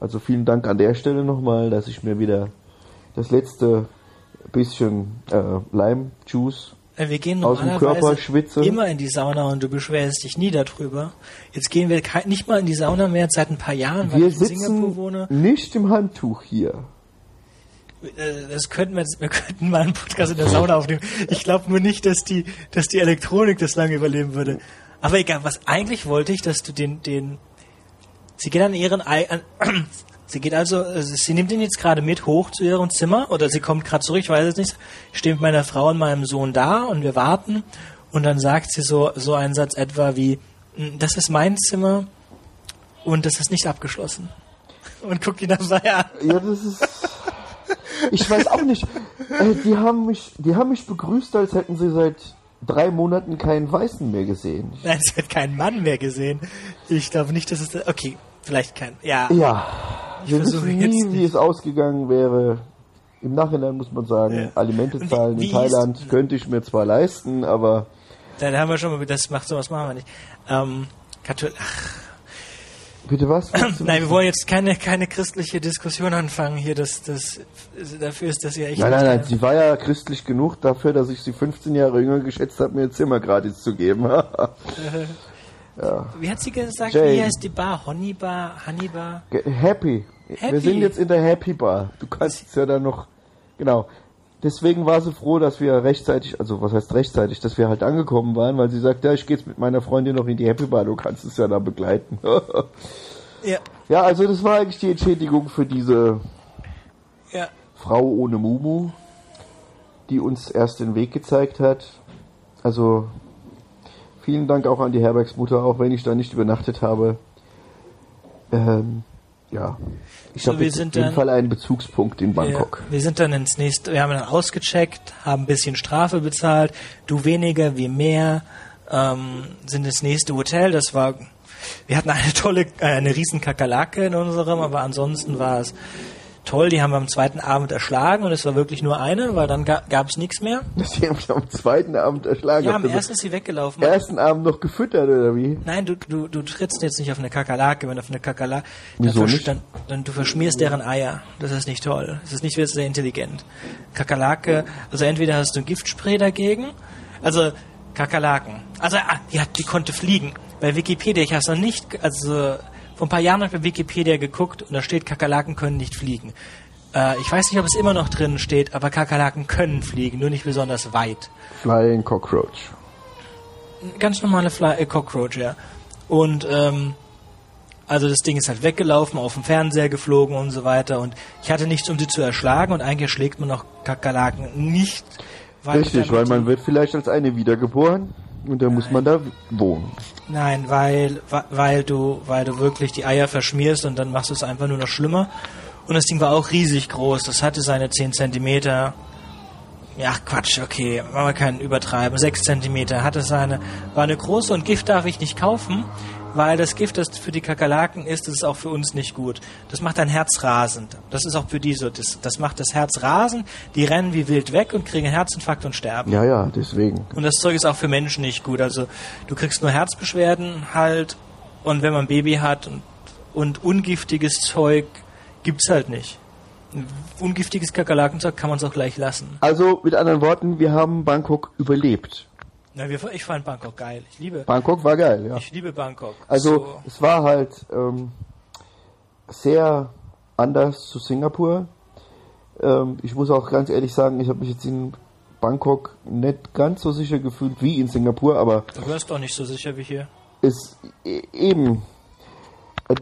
Also vielen Dank an der Stelle nochmal, dass ich mir wieder das letzte bisschen äh, Lime-Juice Äh, Wir gehen normalerweise immer in die Sauna und du beschwerst dich nie darüber. Jetzt gehen wir nicht mal in die Sauna mehr seit ein paar Jahren, weil Wir ich in Singapur sitzen wohne. nicht im Handtuch hier. Äh, Das könnten wir, wir könnten mal einen Podcast in der Sauna aufnehmen. Ich glaube nur nicht, dass die, dass die Elektronik das lange überleben würde. Aber egal, was eigentlich wollte ich, dass du den, den, sie geht an ihren, an, sie geht also, äh, sie nimmt ihn jetzt gerade mit hoch zu ihrem Zimmer oder sie kommt gerade zurück, ich weiß es nicht. Ich stehe mit meiner Frau und meinem Sohn da und wir warten und dann sagt sie so, so einen Satz etwa wie, "Mm, das ist mein Zimmer und das ist nicht abgeschlossen. Und guckt ihn dabei an. Ja, das ist. Ich weiß auch nicht. Äh, die haben mich, die haben mich begrüßt, als hätten sie seit drei Monaten keinen Weißen mehr gesehen. Nein, es wird keinen Mann mehr gesehen. Ich glaube nicht, dass es. Okay, vielleicht kein. Ja. Ja, wir versuche wissen jetzt nie, wie nicht. es ausgegangen wäre. Im Nachhinein muss man sagen, Ja. Alimente wie- zahlen wie in Thailand hieß- könnte ich mir zwar leisten, aber Da haben wir schon mal, das macht sowas machen wir nicht. Ähm, Kathol Ach, bitte was? [CLEARS THROAT] Nein, wir wollen jetzt keine, keine christliche Diskussion anfangen hier. Das, das, dafür ist das ja echt. Nein, nein, nein, sie war ja christlich genug dafür, dass ich sie 15 Jahre jünger geschätzt habe, mir ein Zimmer gratis zu geben. [LAUGHS] Wie hat sie gesagt? Jane. Wie heißt die Bar? Honey Bar? Honey Bar? Ge- Happy. Wir Happy. sind jetzt in der Happy Bar. Du kannst es ja dann noch. Genau. Deswegen war sie froh, dass wir rechtzeitig, also was heißt rechtzeitig, dass wir halt angekommen waren, weil sie sagt, ja, ich gehe jetzt mit meiner Freundin noch in die Happy Bar, du kannst es ja da begleiten. [LAUGHS] Ja, ja, also das war eigentlich die Entschädigung für diese ja. Frau ohne Mumu, die uns erst den Weg gezeigt hat. Also vielen Dank auch an die Herbergsmutter, auch wenn ich da nicht übernachtet habe. Ähm, ja, ich So, habe auf jeden dann- Fall einen Bezugspunkt in Bangkok. Wir, wir sind dann ins nächste, wir haben dann ausgecheckt, haben ein bisschen Strafe bezahlt, du weniger, wir mehr. ähm, sind ins nächste Hotel. Das war, wir hatten eine tolle, äh, eine riesen Kakerlake in unserem, aber ansonsten war es toll. Die haben wir am zweiten Abend erschlagen und es war wirklich nur eine, weil dann ga, gab es nichts mehr. [LAUGHS] Das haben wir am zweiten Abend erschlagen. Ja, am ersten ist sie weggelaufen. am ersten Abend noch gefüttert, oder wie? Nein, du, du, du trittst jetzt nicht auf eine Kakerlake, wenn du auf eine Kakerlake, dann, Wieso versch- nicht? dann, dann du verschmierst deren Eier. Das ist nicht toll. Das ist nicht sehr intelligent. Kakerlake, also entweder hast du ein Giftspray dagegen, also Kakerlaken. Also ah, die hat, die konnte fliegen. Bei Wikipedia, ich habe es noch nicht, also vor ein paar Jahren habe ich bei Wikipedia geguckt und da steht, Kakerlaken können nicht fliegen. Äh, ich weiß nicht, ob es immer noch drin steht, aber Kakerlaken können fliegen, nur nicht besonders weit. Flying Cockroach. ganz normale Fly äh, Cockroach, ja. Und ähm, also das Ding ist halt weggelaufen, auf dem Fernseher geflogen und so weiter. Und ich hatte nichts, um sie zu erschlagen. Und eigentlich erschlägt man auch Kakerlaken nicht. Weil Richtig, weil man wird vielleicht als eine wiedergeboren und dann muss man da wohnen. Nein, weil, weil du, weil du wirklich die Eier verschmierst und dann machst du es einfach nur noch schlimmer. Und das Ding war auch riesig groß. Das hatte seine 10 Zentimeter. Ja, Quatsch, okay, machen wir keinen Übertreiben. 6 Zentimeter hatte seine, war eine große und Gift darf ich nicht kaufen, weil das Gift, das für die Kakerlaken ist, das ist auch für uns nicht gut. Das macht dein Herz rasend. Das ist auch für die so. Das, das macht das Herz rasend. Die rennen wie wild weg und kriegen einen Herzinfarkt und sterben. Ja, ja, deswegen. Und das Zeug ist auch für Menschen nicht gut. Also du kriegst nur Herzbeschwerden halt und wenn man ein Baby hat und, und ungiftiges Zeug gibt's halt nicht. Ungiftiges Kakerlakenzeug kann man es auch gleich lassen. Also mit anderen Worten, wir haben Bangkok überlebt. Na, wir, ich fand Bangkok geil. Ich liebe, Bangkok war geil, ja. ich liebe Bangkok. Also So. es war halt ähm, sehr anders zu Singapur. Ähm, ich muss auch ganz ehrlich sagen, ich habe mich jetzt in Bangkok nicht ganz so sicher gefühlt wie in Singapur, aber du hörst doch nicht so sicher wie hier. es e- eben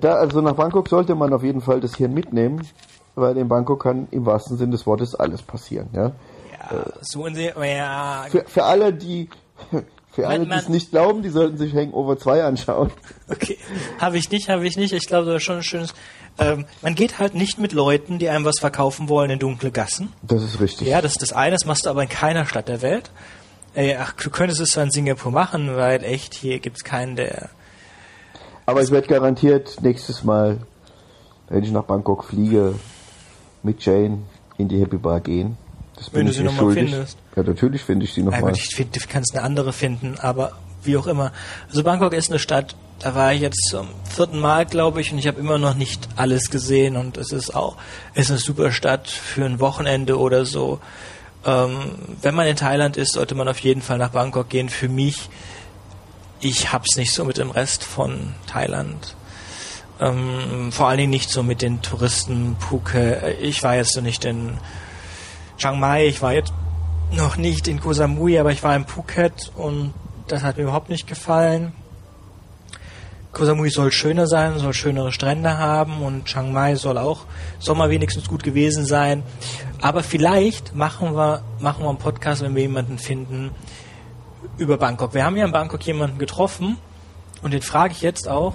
da, also nach Bangkok sollte man auf jeden Fall das Hirn mitnehmen, weil in Bangkok kann im wahrsten Sinne des Wortes alles passieren. Ja? Ja, so in der, ja, Für, für alle, die [LAUGHS] für alle, die es nicht glauben, die sollten sich Hangover 2 anschauen. [LAUGHS] Okay, habe ich nicht, habe ich nicht. Ich glaube, das ist schon ein schönes. Ähm, man geht halt nicht mit Leuten, die einem was verkaufen wollen, in dunkle Gassen. Das ist richtig. Ja, das ist das eine, das machst du aber in keiner Stadt der Welt. Ey, ach, du könntest es zwar in Singapur machen, weil echt hier gibt's keinen, der. Aber ich werde garantiert nächstes Mal, wenn ich nach Bangkok fliege, mit Jane in die Happy Bar gehen. Das Wenn du sie ihr noch mal schuldig. findest. Ja, natürlich finde ich sie nochmal. gut, ich finde, du kannst eine andere finden, aber wie auch immer. Also Bangkok ist eine Stadt, da war ich jetzt zum vierten Mal, glaube ich, und ich habe immer noch nicht alles gesehen und es ist auch, es ist eine super Stadt für ein Wochenende oder so. Ähm, wenn man in Thailand ist, sollte man auf jeden Fall nach Bangkok gehen. Für mich, ich hab's nicht so mit dem Rest von Thailand. Ähm, vor allen Dingen nicht so mit den Touristen Phuket. Ich war jetzt so nicht in Chiang Mai, ich war jetzt noch nicht in Koh Samui, aber ich war in Phuket und das hat mir überhaupt nicht gefallen. Koh Samui soll schöner sein, soll schönere Strände haben und Chiang Mai soll auch Sommer wenigstens gut gewesen sein. Aber vielleicht machen wir, machen wir einen Podcast, wenn wir jemanden finden über Bangkok. Wir haben ja in Bangkok jemanden getroffen und den frage ich jetzt auch.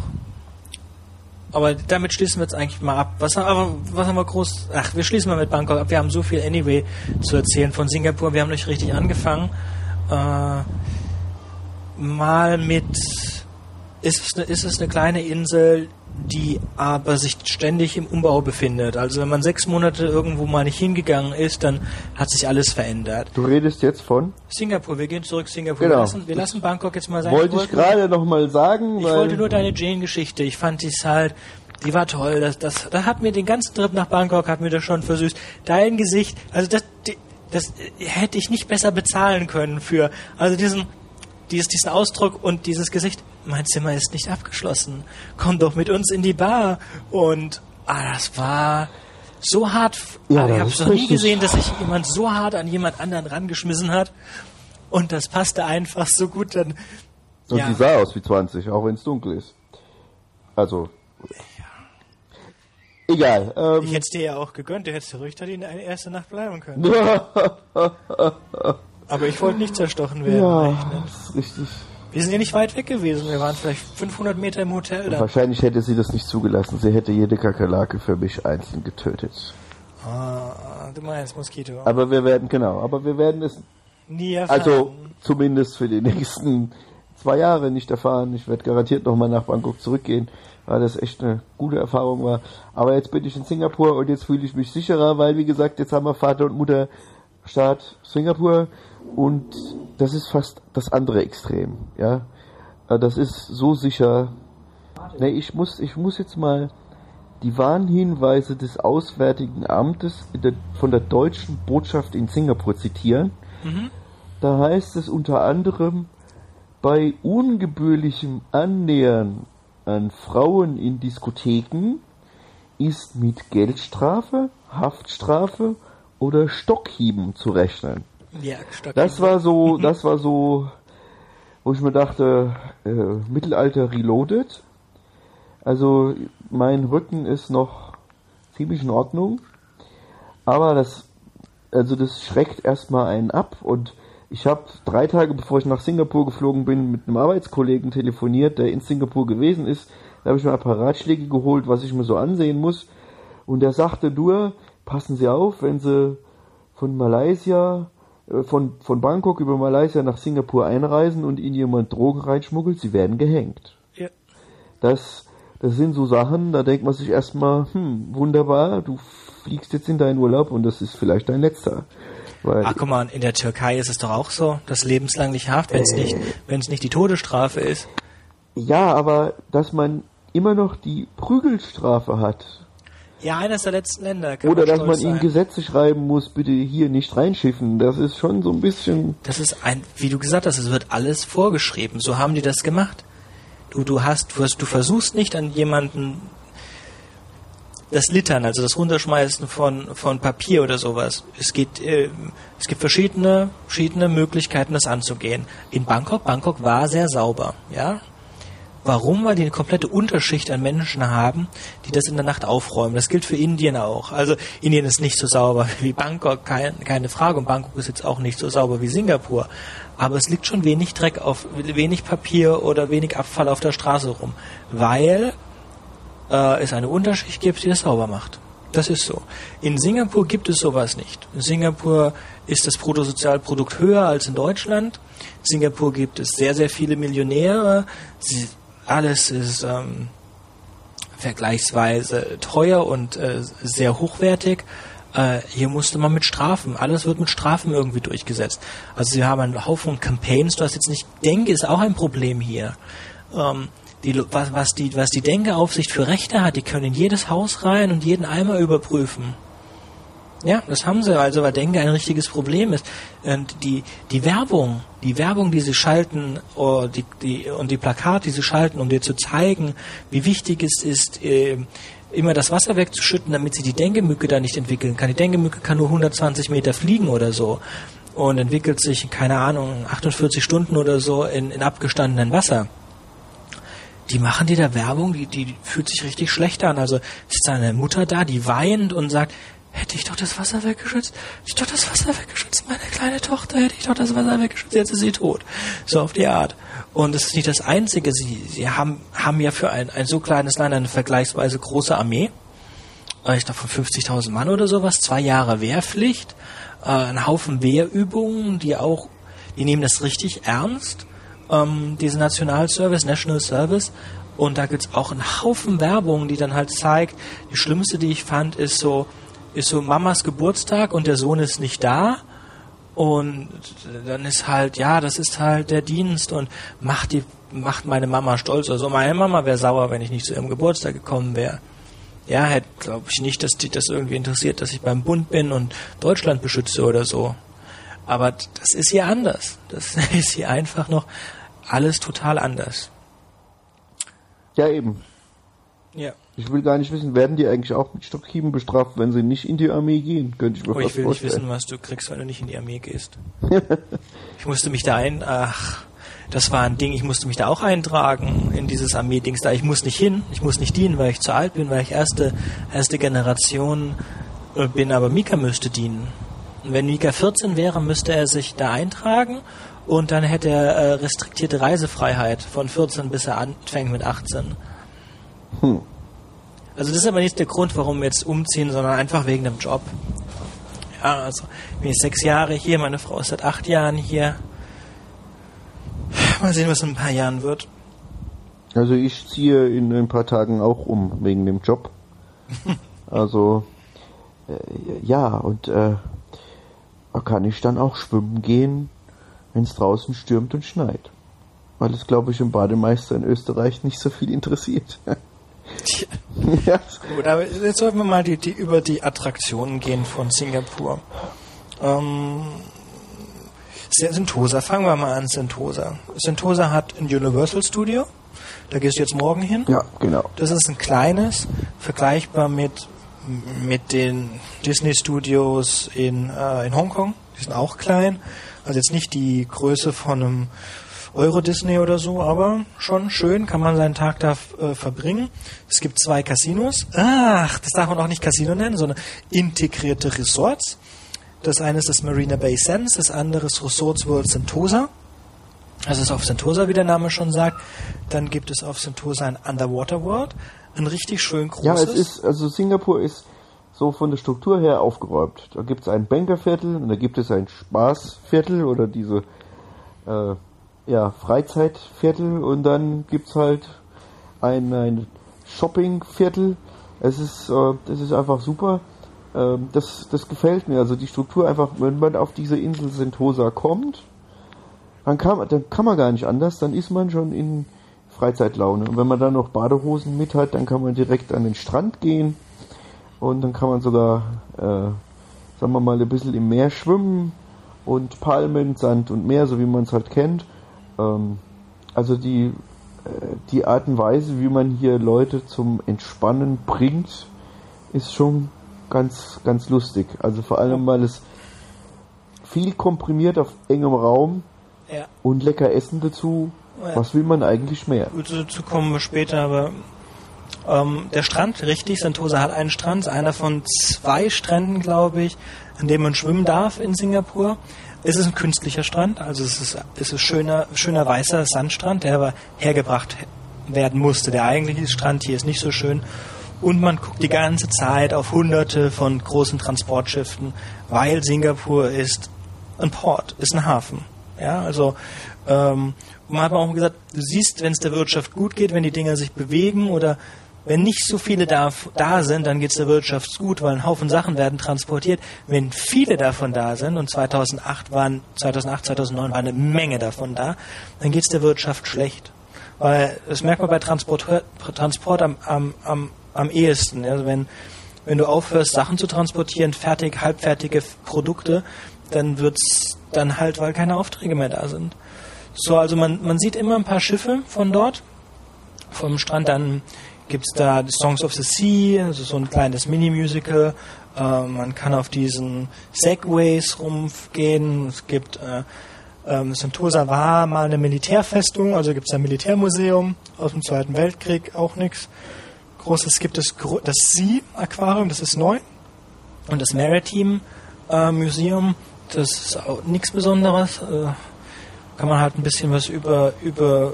Aber damit schließen wir jetzt eigentlich mal ab. Was, aber, was haben wir groß? Ach, wir schließen mal mit Bangkok ab. Wir haben so viel anyway zu erzählen von Singapur. Wir haben nicht richtig angefangen. Äh, mal mit, ist es, eine, ist es eine kleine Insel, die aber sich ständig im Umbau befindet. Also wenn man sechs Monate irgendwo mal nicht hingegangen ist, dann hat sich alles verändert. Du redest jetzt von? Singapur, wir gehen zurück Singapur. Genau. Wir, lassen, wir lassen Bangkok jetzt mal sein. Wollte ich wollten- gerade nochmal sagen, ich wollte nur deine Jane-Geschichte. Ich fand dies halt, die war toll. Das, das, das hat mir den ganzen Trip nach Bangkok hat mir das schon versüßt. Dein Gesicht, also das, das hätte ich nicht besser bezahlen können für. Also diesen, dieses, diesen Ausdruck und dieses Gesicht. Mein Zimmer ist nicht abgeschlossen. Komm doch mit uns in die Bar. Und ah, das war so hart. Ja, ah, ich habe ist noch nie gesehen, dass sich jemand so hart an jemand anderen rangeschmissen hat. Und das passte einfach so gut. Dann und ja. sie sah aus wie 20, auch wenn es dunkel ist. Also egal. Ähm, Ich hätte es dir ja auch gegönnt, du hättest ruhig da die eine erste Nacht bleiben können. [LAUGHS] Aber ich wollte nicht zerstochen werden. ja, eigentlich, ne? das ist richtig. Wir sind ja nicht weit weg gewesen, wir waren vielleicht 500 Meter im Hotel da. Wahrscheinlich hätte sie das nicht zugelassen. Sie hätte jede Kakerlake für mich einzeln getötet. Ah, du meinst Moskito. Aber wir werden, genau, aber wir werden es, Nie erfahren. also zumindest für die [LAUGHS] nächsten zwei Jahre nicht erfahren. Ich werde garantiert nochmal nach Bangkok zurückgehen, weil das echt eine gute Erfahrung war. Aber jetzt bin ich in Singapur und jetzt fühle ich mich sicherer, weil wie gesagt, jetzt haben wir Vater und Mutter Staat Singapur und das ist fast das andere Extrem, ja. Äh, das ist so sicher. Nee, ich muss, ich muss jetzt mal die Warnhinweise des Auswärtigen Amtes der, von der deutschen Botschaft in Singapur zitieren. Mhm. Da heißt es unter anderem, bei ungebührlichem Annähern an Frauen in Diskotheken ist mit Geldstrafe, Haftstrafe oder Stockhieben zu rechnen. Ja. Das war so, das war so, wo ich mir dachte, äh, Mittelalter reloaded. Also mein Rücken ist noch ziemlich in Ordnung, aber das, also das schreckt erstmal einen ab und ich habe drei Tage bevor ich nach Singapur geflogen bin mit einem Arbeitskollegen telefoniert, der in Singapur gewesen ist. Da habe ich mir ein paar Ratschläge geholt, was ich mir so ansehen muss. Und er sagte nur, passen Sie auf, wenn Sie von Malaysia, von, von Bangkok über Malaysia nach Singapur einreisen und Ihnen jemand Drogen reinschmuggelt, Sie werden gehängt. Ja. Das, das sind so Sachen, da denkt man sich erstmal, hm, wunderbar, du fliegst jetzt in deinen Urlaub und das ist vielleicht dein letzter. Weil Ach guck mal, in der Türkei ist es doch auch so, dass lebenslänglich Haft, wenn es äh, nicht, wenn es nicht die Todesstrafe ist. Ja, aber dass man immer noch die Prügelstrafe hat. Ja, eines der letzten Länder. Oder dass man ihnen Gesetze schreiben muss, bitte hier nicht reinschiffen. Das ist schon so ein bisschen. Das ist ein, wie du gesagt hast, es wird alles vorgeschrieben. So haben die das gemacht. Du, du hast, du, hast, du versuchst nicht an jemanden das Littern, also das Runterschmeißen von, von Papier oder sowas. Es geht, äh, es gibt verschiedene, verschiedene Möglichkeiten, das anzugehen. In Bangkok, Bangkok war sehr sauber, ja. Warum? Weil die komplette Unterschicht an Menschen haben, die das in der Nacht aufräumen. Das gilt für Indien auch. Also Indien ist nicht so sauber [LAUGHS] wie Bangkok, kein, keine Frage. Und Bangkok ist jetzt auch nicht so sauber wie Singapur. Aber es liegt schon wenig Dreck auf, wenig Papier oder wenig Abfall auf der Straße rum. Weil äh, es eine Unterschicht gibt, die das sauber macht. Das ist so. In Singapur gibt es sowas nicht. In Singapur ist das Bruttosozialprodukt höher als in Deutschland. In Singapur gibt es sehr, sehr viele Millionäre. Sie, alles ist ähm, vergleichsweise teuer und äh, sehr hochwertig. Äh, hier musste man mit Strafen, alles wird mit Strafen irgendwie durchgesetzt. Also sie haben einen Haufen Campaigns, hast jetzt nicht, denke, ist auch ein Problem hier. Ähm, die, was, was, die, was die Denkeaufsicht für Rechte hat, die können in jedes Haus rein und jeden Eimer überprüfen. Ja, das haben sie, also weil Denke ein richtiges Problem ist. Und die, die Werbung, die Werbung, die sie schalten, oh, die, die, und die Plakate, die sie schalten, um dir zu zeigen, wie wichtig es ist, äh, immer das Wasser wegzuschütten, damit sie die Dengemücke da nicht entwickeln kann. Die Dengemücke kann nur 120 Meter fliegen oder so und entwickelt sich, keine Ahnung, 48 Stunden oder so in, in abgestandenen Wasser die machen dir da Werbung, die, die fühlt sich richtig schlecht an. Also ist da eine Mutter da, die weint und sagt, hätte ich doch das Wasser weggeschützt, hätte ich doch das Wasser weggeschützt, meine kleine Tochter, hätte ich doch das Wasser weggeschützt, jetzt ist sie tot. So auf die Art. Und es ist nicht das Einzige, sie, sie haben, haben ja für ein, ein so kleines Land eine vergleichsweise große Armee. Äh, ich glaube von 50.000 Mann oder sowas, zwei Jahre Wehrpflicht, äh, ein Haufen Wehrübungen, die auch, die nehmen das richtig ernst ähm, diese Nationalservice, National Service. Und da gibt's auch einen Haufen Werbung, die dann halt zeigt, die schlimmste, die ich fand, ist so, ist so Mamas Geburtstag und der Sohn ist nicht da. Und dann ist halt, ja, das ist halt der Dienst und macht die, macht meine Mama stolz. Also meine Mama wäre sauer, wenn ich nicht zu ihrem Geburtstag gekommen wäre. Ja, hätte, glaube ich nicht, dass die das irgendwie interessiert, dass ich beim Bund bin und Deutschland beschütze oder so. Aber das ist hier anders. Das [LAUGHS] ist hier einfach noch alles total anders. Ja, eben. Ja. Ich will gar nicht wissen, werden die eigentlich auch mit Stockhieben bestraft, wenn sie nicht in die Armee gehen? Könnte ich mir oh, ich will vorstellen. nicht wissen, was du kriegst, wenn du nicht in die Armee gehst. [LAUGHS] ich musste mich da ein, ach, das war ein Ding, ich musste mich da auch eintragen in dieses Armee-Dings da. Ich muss nicht hin, ich muss nicht dienen, weil ich zu alt bin, weil ich erste, erste Generation äh, bin, aber Mika müsste dienen. Und wenn Mika 14 wäre, müsste er sich da eintragen und dann hätte er äh, restriktierte Reisefreiheit von 14 bis er anfängt mit 18. Hm. Also das ist aber nicht der Grund, warum wir jetzt umziehen, sondern einfach wegen dem Job. Ja, also ich bin jetzt sechs Jahre hier, meine Frau ist seit acht Jahren hier. mal sehen, was in ein paar Jahren wird. Also ich ziehe in ein paar Tagen auch um wegen dem Job. [LAUGHS] also äh, ja, und äh, da kann ich dann auch schwimmen gehen, wenn es draußen stürmt und schneit. Weil es, glaube ich, im Bademeister in Österreich nicht so viel interessiert. [LAUGHS] ja. Gut, aber jetzt sollten wir mal die, die, über die Attraktionen gehen von Singapur. Ähm, Sentosa, fangen wir mal an, Sentosa. Sentosa hat ein Universal Studio, da gehst du jetzt morgen hin. Ja, genau. Das ist ein kleines, vergleichbar mit, mit den Disney Studios in, äh, in Hongkong. Die sind auch klein. Also jetzt nicht die Größe von einem Euro Disney oder so, aber schon schön, kann man seinen Tag da äh, verbringen. Es gibt zwei Casinos. Ach, das darf man auch nicht Casino nennen, sondern integrierte Resorts. Das eine ist das Marina Bay Sands, das andere ist Resorts World Sentosa. Also ist auf Sentosa, wie der Name schon sagt. Dann gibt es auf Sentosa ein Underwater World, ein richtig schön großes. Ja, es ist, also Singapur ist so von der Struktur her aufgeräumt. Da gibt es ein Bankerviertel und da gibt es ein Spaßviertel oder diese äh, ja, Freizeitviertel und dann gibt es halt ein, ein Shoppingviertel. Es ist, äh, das ist einfach super. Ähm, das, das gefällt mir. Also die Struktur einfach, wenn man auf diese Insel Sentosa kommt, dann kann, dann kann man gar nicht anders, dann ist man schon in Freizeitlaune. Und wenn man dann noch Badehosen mit hat, dann kann man direkt an den Strand gehen und dann kann man sogar, äh, sagen wir mal, ein bisschen im Meer schwimmen und Palmen, Sand und Meer, so wie man es halt kennt. Ähm, also die, äh, die Art und Weise, wie man hier Leute zum Entspannen bringt, ist schon ganz, ganz lustig. Also vor allem, weil es viel komprimiert auf engem Raum ja. und lecker Essen dazu. Ja. Was will man eigentlich mehr? Dazu kommen wir später, aber ähm, der Strand, richtig, Sentosa hat einen Strand, einer von zwei Stränden, glaube ich, an dem man schwimmen darf in Singapur. Es ist ein künstlicher Strand, also es ist, es ist schöner, schöner weißer Sandstrand, der aber hergebracht werden musste. Der eigentliche Strand hier ist nicht so schön und man guckt die ganze Zeit auf hunderte von großen Transportschiffen, weil Singapur ist ein Port, ist ein Hafen. Ja, also ähm, man hat auch gesagt, du siehst, wenn es der Wirtschaft gut geht, wenn die Dinger sich bewegen oder wenn nicht so viele da, da sind, dann geht es der Wirtschaft gut, weil ein Haufen Sachen werden transportiert. Wenn viele davon da sind, und 2008 waren, 2008, 2009 war eine Menge davon da, dann geht es der Wirtschaft schlecht. Weil das merkt man bei Transport, Transport am, am, am am ehesten. Also wenn, wenn du aufhörst, Sachen zu transportieren, fertig, halbfertige Produkte, dann wird's dann halt, weil keine Aufträge mehr da sind. So, also man, man sieht immer ein paar Schiffe von dort, vom Strand, dann gibt's da die Songs of the Sea, also so ein kleines Mini-Musical, äh, man kann auf diesen Segways rumgehen, es gibt äh, ähm, Sentosa war mal eine Militärfestung, also gibt es ein Militärmuseum aus dem Zweiten Weltkrieg, auch nichts großes gibt es das Sea Aquarium, das ist neu. Und das Maritime äh, Museum, das ist auch nichts Besonderes. Äh, kann man halt ein bisschen was über, über,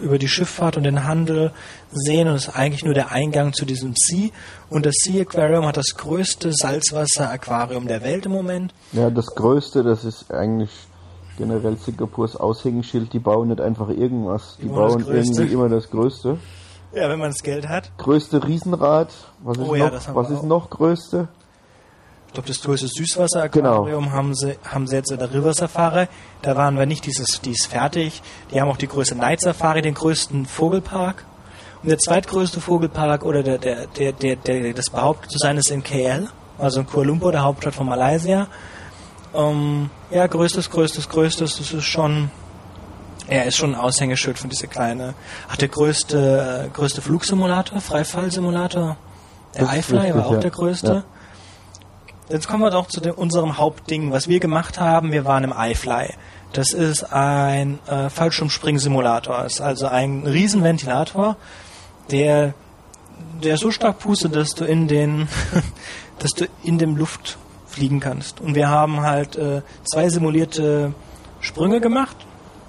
über die Schifffahrt und den Handel sehen und ist eigentlich nur der Eingang zu diesem Sea. Und das Sea Aquarium hat das größte Salzwasser-Aquarium der Welt im Moment. Ja, das größte, das ist eigentlich generell Singapurs Aushängeschild. Die bauen nicht einfach irgendwas, die, die bauen irgendwie immer das Größte. Ja, wenn man das Geld hat. Größte Riesenrad. Was ist, oh, ja, noch, was ist noch größte? Ich glaube, das größte Süßwasser-Aquarium genau. haben, sie, haben sie jetzt in der River Safari. Da waren wir nicht, dieses, die ist fertig. Die haben auch die größte Night Safari, den größten Vogelpark. Der zweitgrößte Vogelpark oder der, der, der, der, der das behauptet zu sein, ist in KL, also in Kuala Lumpur, der Hauptstadt von Malaysia. Ähm, ja, größtes, größtes, größtes, das ist schon er ist schon ein Aushängeschild von dieser kleine. Ach, der größte, äh, größte Flugsimulator, Freifallsimulator. Der iFly war auch ja. der größte. Ja. Jetzt kommen wir doch zu dem, unserem Hauptding, was wir gemacht haben. Wir waren im iFly. Das ist ein äh, Fallschirmspringsimulator. ist also ein Riesenventilator, der, der so stark pustet, dass du in den, [LAUGHS] dass du in dem Luft fliegen kannst. Und wir haben halt äh, zwei simulierte Sprünge gemacht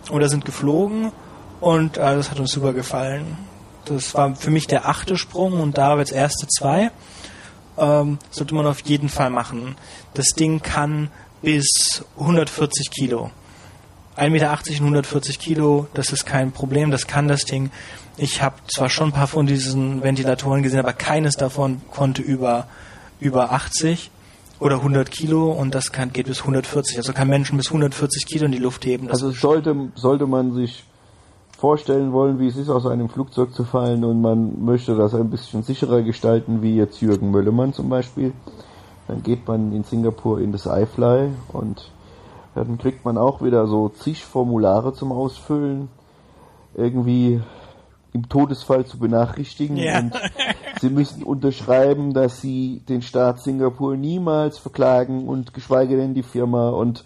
oder sind geflogen und äh, das hat uns super gefallen. Das war für mich der achte Sprung und Davids erste zwei. Ähm, sollte man auf jeden Fall machen. Das Ding kann bis 140 Kilo. 1,80 Meter und 140 Kilo, das ist kein Problem, das kann das Ding. Ich habe zwar schon ein paar von diesen Ventilatoren gesehen, aber keines davon konnte über, über 80 oder 100 Kilo und das kann, geht bis 140. Also kann Menschen bis 140 Kilo in die Luft heben. Also sollte, sollte man sich vorstellen wollen, wie es ist, aus einem Flugzeug zu fallen und man möchte das ein bisschen sicherer gestalten, wie jetzt Jürgen Möllemann zum Beispiel, dann geht man in Singapur in das iFly und dann kriegt man auch wieder so zig Formulare zum Ausfüllen. Irgendwie im Todesfall zu benachrichtigen ja. und sie müssen unterschreiben, dass sie den Staat Singapur niemals verklagen und geschweige denn die Firma und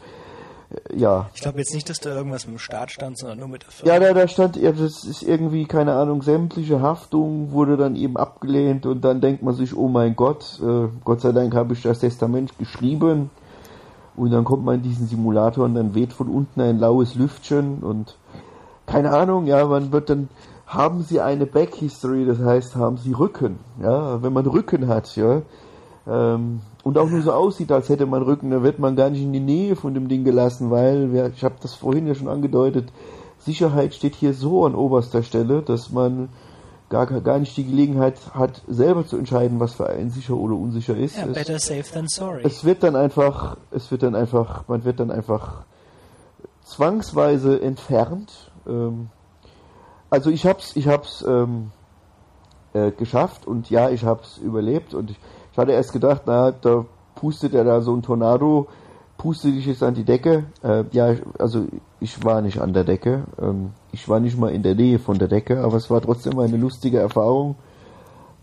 äh, ja. Ich glaube jetzt nicht, dass da irgendwas mit dem Staat stand, sondern nur mit der Firma. Ja, da, da stand, ja, das ist irgendwie, keine Ahnung, sämtliche Haftung wurde dann eben abgelehnt und dann denkt man sich, oh mein Gott, äh, Gott sei Dank habe ich das Testament geschrieben und dann kommt man in diesen Simulator und dann weht von unten ein laues Lüftchen und keine Ahnung, ja, man wird dann haben sie eine Back History, das heißt, haben sie Rücken. Ja, wenn man Rücken hat, ja, ähm, und auch nur so aussieht, als hätte man Rücken, dann wird man gar nicht in die Nähe von dem Ding gelassen, weil, wir, ich habe das vorhin ja schon angedeutet, Sicherheit steht hier so an oberster Stelle, dass man gar, gar nicht die Gelegenheit hat, selber zu entscheiden, was für einen sicher oder unsicher ist. Ja, better safe than sorry. Es wird dann einfach, es wird dann einfach, man wird dann einfach zwangsweise entfernt. Ähm, also ich hab's, ich hab's ähm, äh, geschafft und ja, ich hab's überlebt und ich, ich hatte erst gedacht, na, da pustet er da so ein Tornado, pustet dich jetzt an die Decke. Äh, ja, also ich war nicht an der Decke, ähm, ich war nicht mal in der Nähe von der Decke, aber es war trotzdem eine lustige Erfahrung.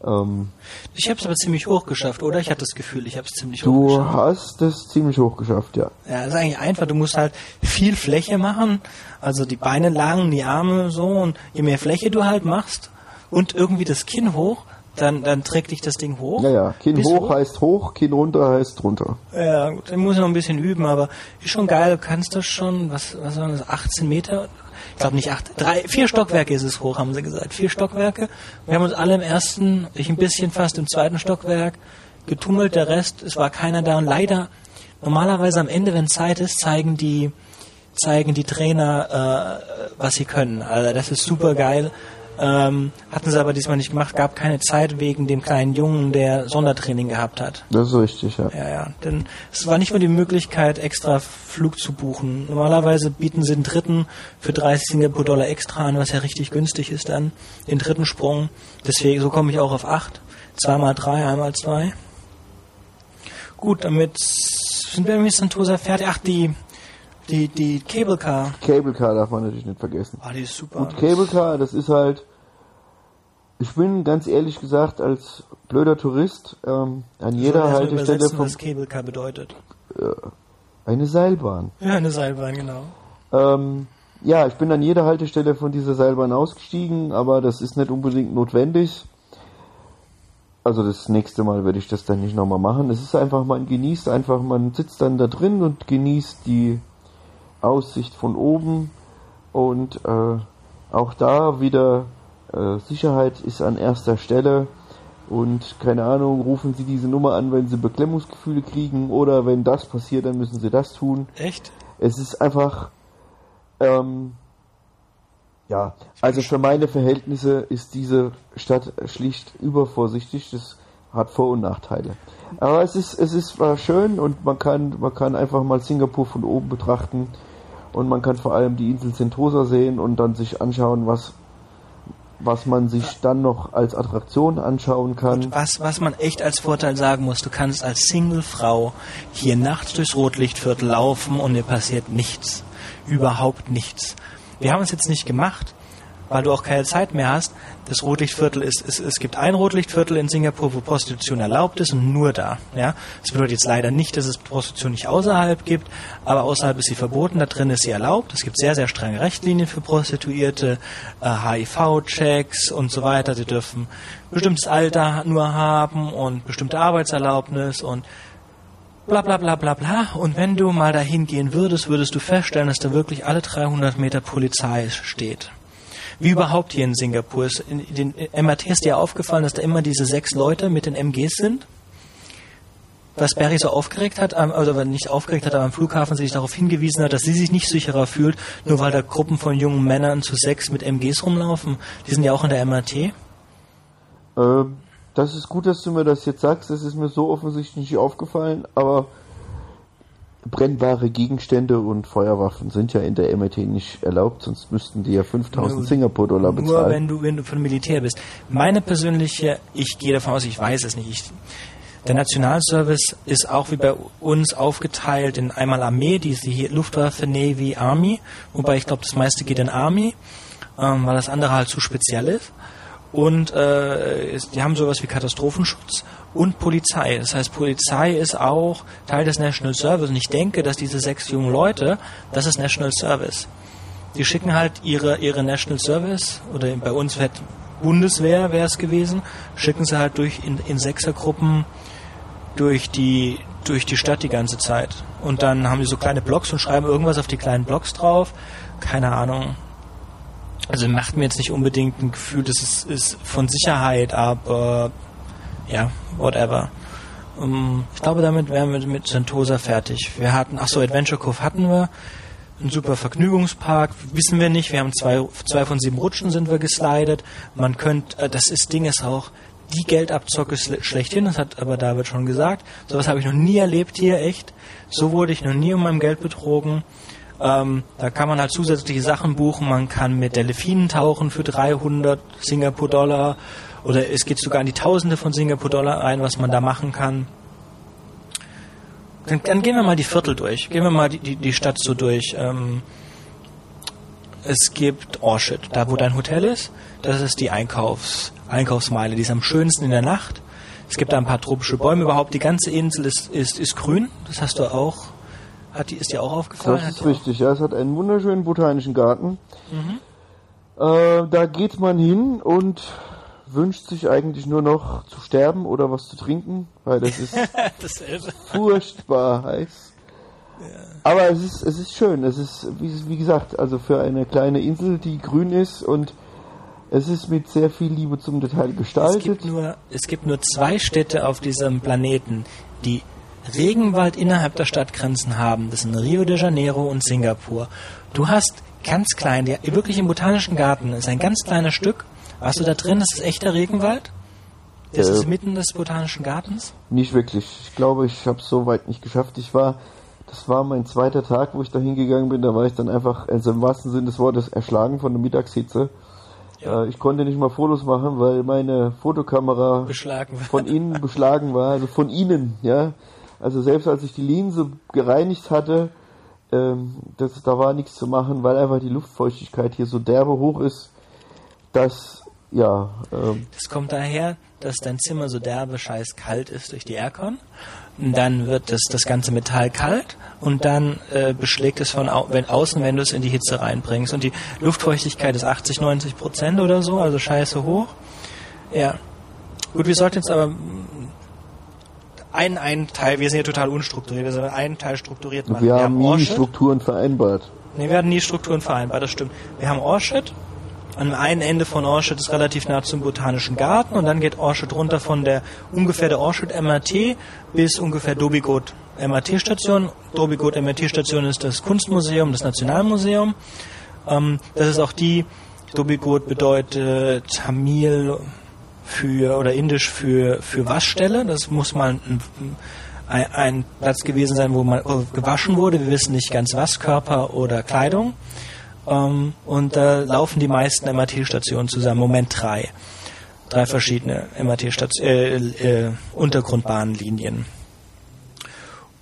Ähm, ich habe es aber ziemlich hoch geschafft, oder? Ich hatte das Gefühl, ich habe es ziemlich hoch geschafft. Du hast es ziemlich hoch geschafft, ja. Ja, ist eigentlich einfach. Du musst halt viel Fläche machen, also die Beine lang, die Arme so und je mehr Fläche du halt machst und irgendwie das Kinn hoch, dann, dann trägt dich das Ding hoch. Ja, ja. Kinn hoch, hoch, heißt hoch, Kinn runter heißt runter. Ja, gut, dann muss ich noch ein bisschen üben, aber ist schon geil, du kannst das schon, was, was waren das, 18 Meter ich glaube nicht acht, drei, vier Stockwerke ist es hoch, haben sie gesagt. Vier Stockwerke. Wir haben uns alle im ersten, ich ein bisschen fast im zweiten Stockwerk getummelt, der Rest, es war keiner da und leider, normalerweise am Ende, wenn Zeit ist, zeigen die, zeigen die Trainer, äh, was sie können. Also das ist super geil. Ähm, hatten sie aber diesmal nicht gemacht, gab keine Zeit wegen dem kleinen Jungen, der Sondertraining gehabt hat. Das ist richtig, ja. Ja, ja. Denn es war nicht nur die Möglichkeit, extra Flug zu buchen. Normalerweise bieten sie den dritten für 30 Singapur-Dollar extra an, was ja richtig günstig ist dann, den dritten Sprung. Deswegen, so komme ich auch auf acht. Zweimal drei, einmal zwei. Gut, damit sind wir mit Santosa fertig. Ach, die die, die Cable Car. Cable Car darf man natürlich nicht vergessen. Ah, die ist super. Und Cable Car, das ist halt, ich bin ganz ehrlich gesagt als blöder Tourist ähm, an jeder Haltestelle von. was Cable Car bedeutet. Äh, eine Seilbahn. Ja, eine Seilbahn, genau. Ähm, ja, ich bin an jeder Haltestelle von dieser Seilbahn ausgestiegen, aber das ist nicht unbedingt notwendig. Also das nächste Mal werde ich das dann nicht nochmal machen. Es ist einfach, man genießt einfach, man sitzt dann da drin und genießt die Aussicht von oben und äh, auch da wieder äh, Sicherheit ist an erster Stelle und keine Ahnung, rufen Sie diese Nummer an, wenn Sie Beklemmungsgefühle kriegen oder wenn das passiert, dann müssen Sie das tun. Echt? Es ist einfach, ähm, ja, also für meine Verhältnisse ist diese Stadt schlicht übervorsichtig. Das hat Vor- und Nachteile. Aber es ist, es ist war schön und man kann, man kann einfach mal Singapur von oben betrachten und man kann vor allem die Insel Sentosa sehen und dann sich anschauen, was was man sich dann noch als Attraktion anschauen kann. Und was, was man echt als Vorteil sagen muss, du kannst als Single-Frau hier nachts durchs Rotlichtviertel laufen und dir passiert nichts. Überhaupt nichts. Wir haben es jetzt nicht gemacht, weil du auch keine Zeit mehr hast. Das Rotlichtviertel ist, es, es gibt ein Rotlichtviertel in Singapur, wo Prostitution erlaubt ist und nur da. Ja, das bedeutet jetzt leider nicht, dass es Prostitution nicht außerhalb gibt, aber außerhalb ist sie verboten, da drin ist sie erlaubt. Es gibt sehr, sehr strenge Richtlinien für Prostituierte, äh, HIV-Checks und so weiter. Sie dürfen bestimmtes Alter nur haben und bestimmte Arbeitserlaubnis und bla bla bla bla bla. Und wenn du mal dahin gehen würdest, würdest du feststellen, dass da wirklich alle 300 Meter Polizei steht wie überhaupt hier in Singapur. Ist in den MRT ist dir aufgefallen, dass da immer diese sechs Leute mit den MGs sind? was Barry so aufgeregt hat, oder nicht aufgeregt hat, aber am Flughafen sich darauf hingewiesen hat, dass sie sich nicht sicherer fühlt, nur weil da Gruppen von jungen Männern zu sechs mit MGs rumlaufen. Die sind ja auch in der MRT. Äh, das ist gut, dass du mir das jetzt sagst. Das ist mir so offensichtlich nicht aufgefallen, aber brennbare Gegenstände und Feuerwaffen sind ja in der MRT nicht erlaubt, sonst müssten die ja 5000 Singapur-Dollar bezahlen. Nur wenn du, wenn du von Militär bist. Meine persönliche, ich gehe davon aus, ich weiß es nicht. Ich, der Nationalservice ist auch wie bei uns aufgeteilt in einmal Armee, die ist die Luftwaffe, Navy, Army, wobei ich glaube, das meiste geht in Army, ähm, weil das andere halt zu speziell ist. Und äh, die haben sowas wie Katastrophenschutz und Polizei. Das heißt, Polizei ist auch Teil des National Service. Und ich denke, dass diese sechs jungen Leute, das ist National Service. Die schicken halt ihre, ihre National Service, oder bei uns wird Bundeswehr wäre es gewesen, schicken sie halt durch in, in Sechsergruppen durch die durch die Stadt die ganze Zeit. Und dann haben die so kleine Blocks und schreiben irgendwas auf die kleinen Blocks drauf. Keine Ahnung. Also macht mir jetzt nicht unbedingt ein Gefühl, dass es ist von Sicherheit, aber ja, whatever. Um, ich glaube, damit wären wir mit Sentosa fertig. Wir hatten, ach so, Adventure Cove hatten wir. Ein super Vergnügungspark, wissen wir nicht. Wir haben zwei, zwei von sieben Rutschen sind wir geslidet. Man könnte, äh, das ist, Ding ist auch, die Geldabzocke schlechthin, das hat aber David schon gesagt. Sowas habe ich noch nie erlebt hier, echt. So wurde ich noch nie um mein Geld betrogen. Ähm, da kann man halt zusätzliche Sachen buchen. Man kann mit Delfinen tauchen für 300 Singapur-Dollar oder es geht sogar in die Tausende von Singapur-Dollar ein, was man da machen kann. Dann, dann, gehen wir mal die Viertel durch. Gehen wir mal die, die, die Stadt so durch. Ähm, es gibt Orchard, da wo dein Hotel ist. Das ist die Einkaufs, Einkaufsmeile. Die ist am schönsten in der Nacht. Es gibt da ein paar tropische Bäume überhaupt. Die ganze Insel ist, ist, ist grün. Das hast du auch. Hat die, ist dir auch aufgefallen? Das ist richtig, ja. Es hat einen wunderschönen botanischen Garten. Mhm. Äh, da geht man hin und wünscht sich eigentlich nur noch zu sterben oder was zu trinken, weil das ist [LAUGHS] furchtbar heiß. Ja. Aber es ist, es ist schön. Es ist, wie, wie gesagt, also für eine kleine Insel, die grün ist und es ist mit sehr viel Liebe zum Detail gestaltet. Es gibt nur, es gibt nur zwei Städte auf diesem Planeten, die Regenwald innerhalb der Stadtgrenzen haben. Das sind Rio de Janeiro und Singapur. Du hast ganz klein, der, wirklich im Botanischen Garten ist ein ganz kleines Stück. Warst du da drin? Das ist echter Regenwald? Das äh, ist mitten des Botanischen Gartens? Nicht wirklich. Ich glaube, ich habe es so weit nicht geschafft. Ich war, das war mein zweiter Tag, wo ich da hingegangen bin. Da war ich dann einfach, also im wahrsten Sinne des Wortes, erschlagen von der Mittagshitze. Ja. Äh, ich konnte nicht mal Fotos machen, weil meine Fotokamera von innen beschlagen war, also von ihnen, ja. Also selbst als ich die Linse gereinigt hatte, ähm, das, da war nichts zu machen, weil einfach die Luftfeuchtigkeit hier so derbe hoch ist, dass ja. Ähm, das kommt daher, dass dein Zimmer so derbe scheiß kalt ist durch die Aircon. Und dann wird das, das ganze Metall kalt und dann äh, beschlägt es von au wenn, außen, wenn du es in die Hitze reinbringst. Und die Luftfeuchtigkeit ist 80, 90 Prozent oder so, also scheiße hoch. Ja. Gut, wir sollten jetzt aber einen, einen Teil, wir sind ja total unstrukturiert, also einen Teil strukturiert machen. Wir, wir haben nie Orchid. Strukturen vereinbart. Nee, wir hatten nie Strukturen vereinbart, das stimmt. Wir haben Orchid, an einem Ende von Orchid ist relativ nah zum Botanischen Garten und dann geht Orchid runter von der ungefähr der Orchid MRT bis ungefähr Dobigot MRT Station. Dobigot MRT Station ist das Kunstmuseum, das Nationalmuseum. Ähm, das ist auch die, Dobigot bedeutet Tamil für oder Indisch für für Waschstelle. Das muss mal ein, ein, ein Platz gewesen sein, wo man gewaschen wurde. Wir wissen nicht ganz was, Körper oder Kleidung. Ähm, und da laufen die meisten MRT-Stationen zusammen. Moment drei. Drei verschiedene MRT-Stationen, äh, äh, Untergrundbahnlinien.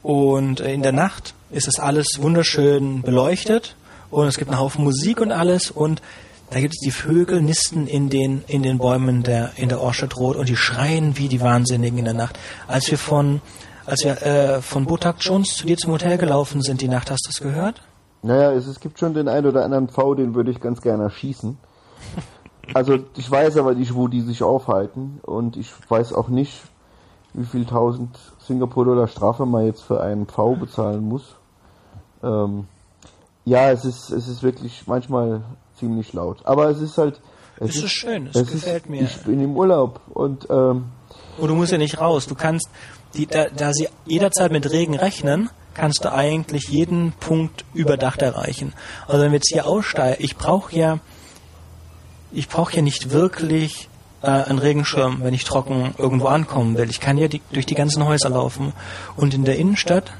Und in der Nacht ist es alles wunderschön beleuchtet und es gibt einen Haufen Musik und alles und da gibt es die Vögel nisten in den in den Bäumen der in der Orchard Road und die schreien wie die Wahnsinnigen in der Nacht. Als wir von als wir äh, von Botak Jones zu dir zum Hotel gelaufen sind die Nacht, hast du es gehört? Naja, es, es gibt schon den einen oder anderen V, den würde ich ganz gerne erschießen. Also ich weiß aber nicht, wo die sich aufhalten und ich weiß auch nicht, wie viel tausend Singapur-Dollar Strafe man jetzt für einen V bezahlen muss. Ähm, ja, es ist, es ist wirklich manchmal ziemlich laut. Aber es ist halt. Es, es ist, ist, schön, es, es gefällt ist, mir. Ich bin im Urlaub und. Ähm, und du musst ja nicht raus. Du kannst, die, da, da sie jederzeit mit Regen rechnen, kannst du eigentlich jeden Punkt überdacht erreichen. Also wenn wir jetzt hier aussteigen, ich brauche ja, ich brauche ja nicht wirklich äh, einen Regenschirm, wenn ich trocken irgendwo ankommen will. Ich kann ja die, durch die ganzen Häuser laufen. Und in der Innenstadt,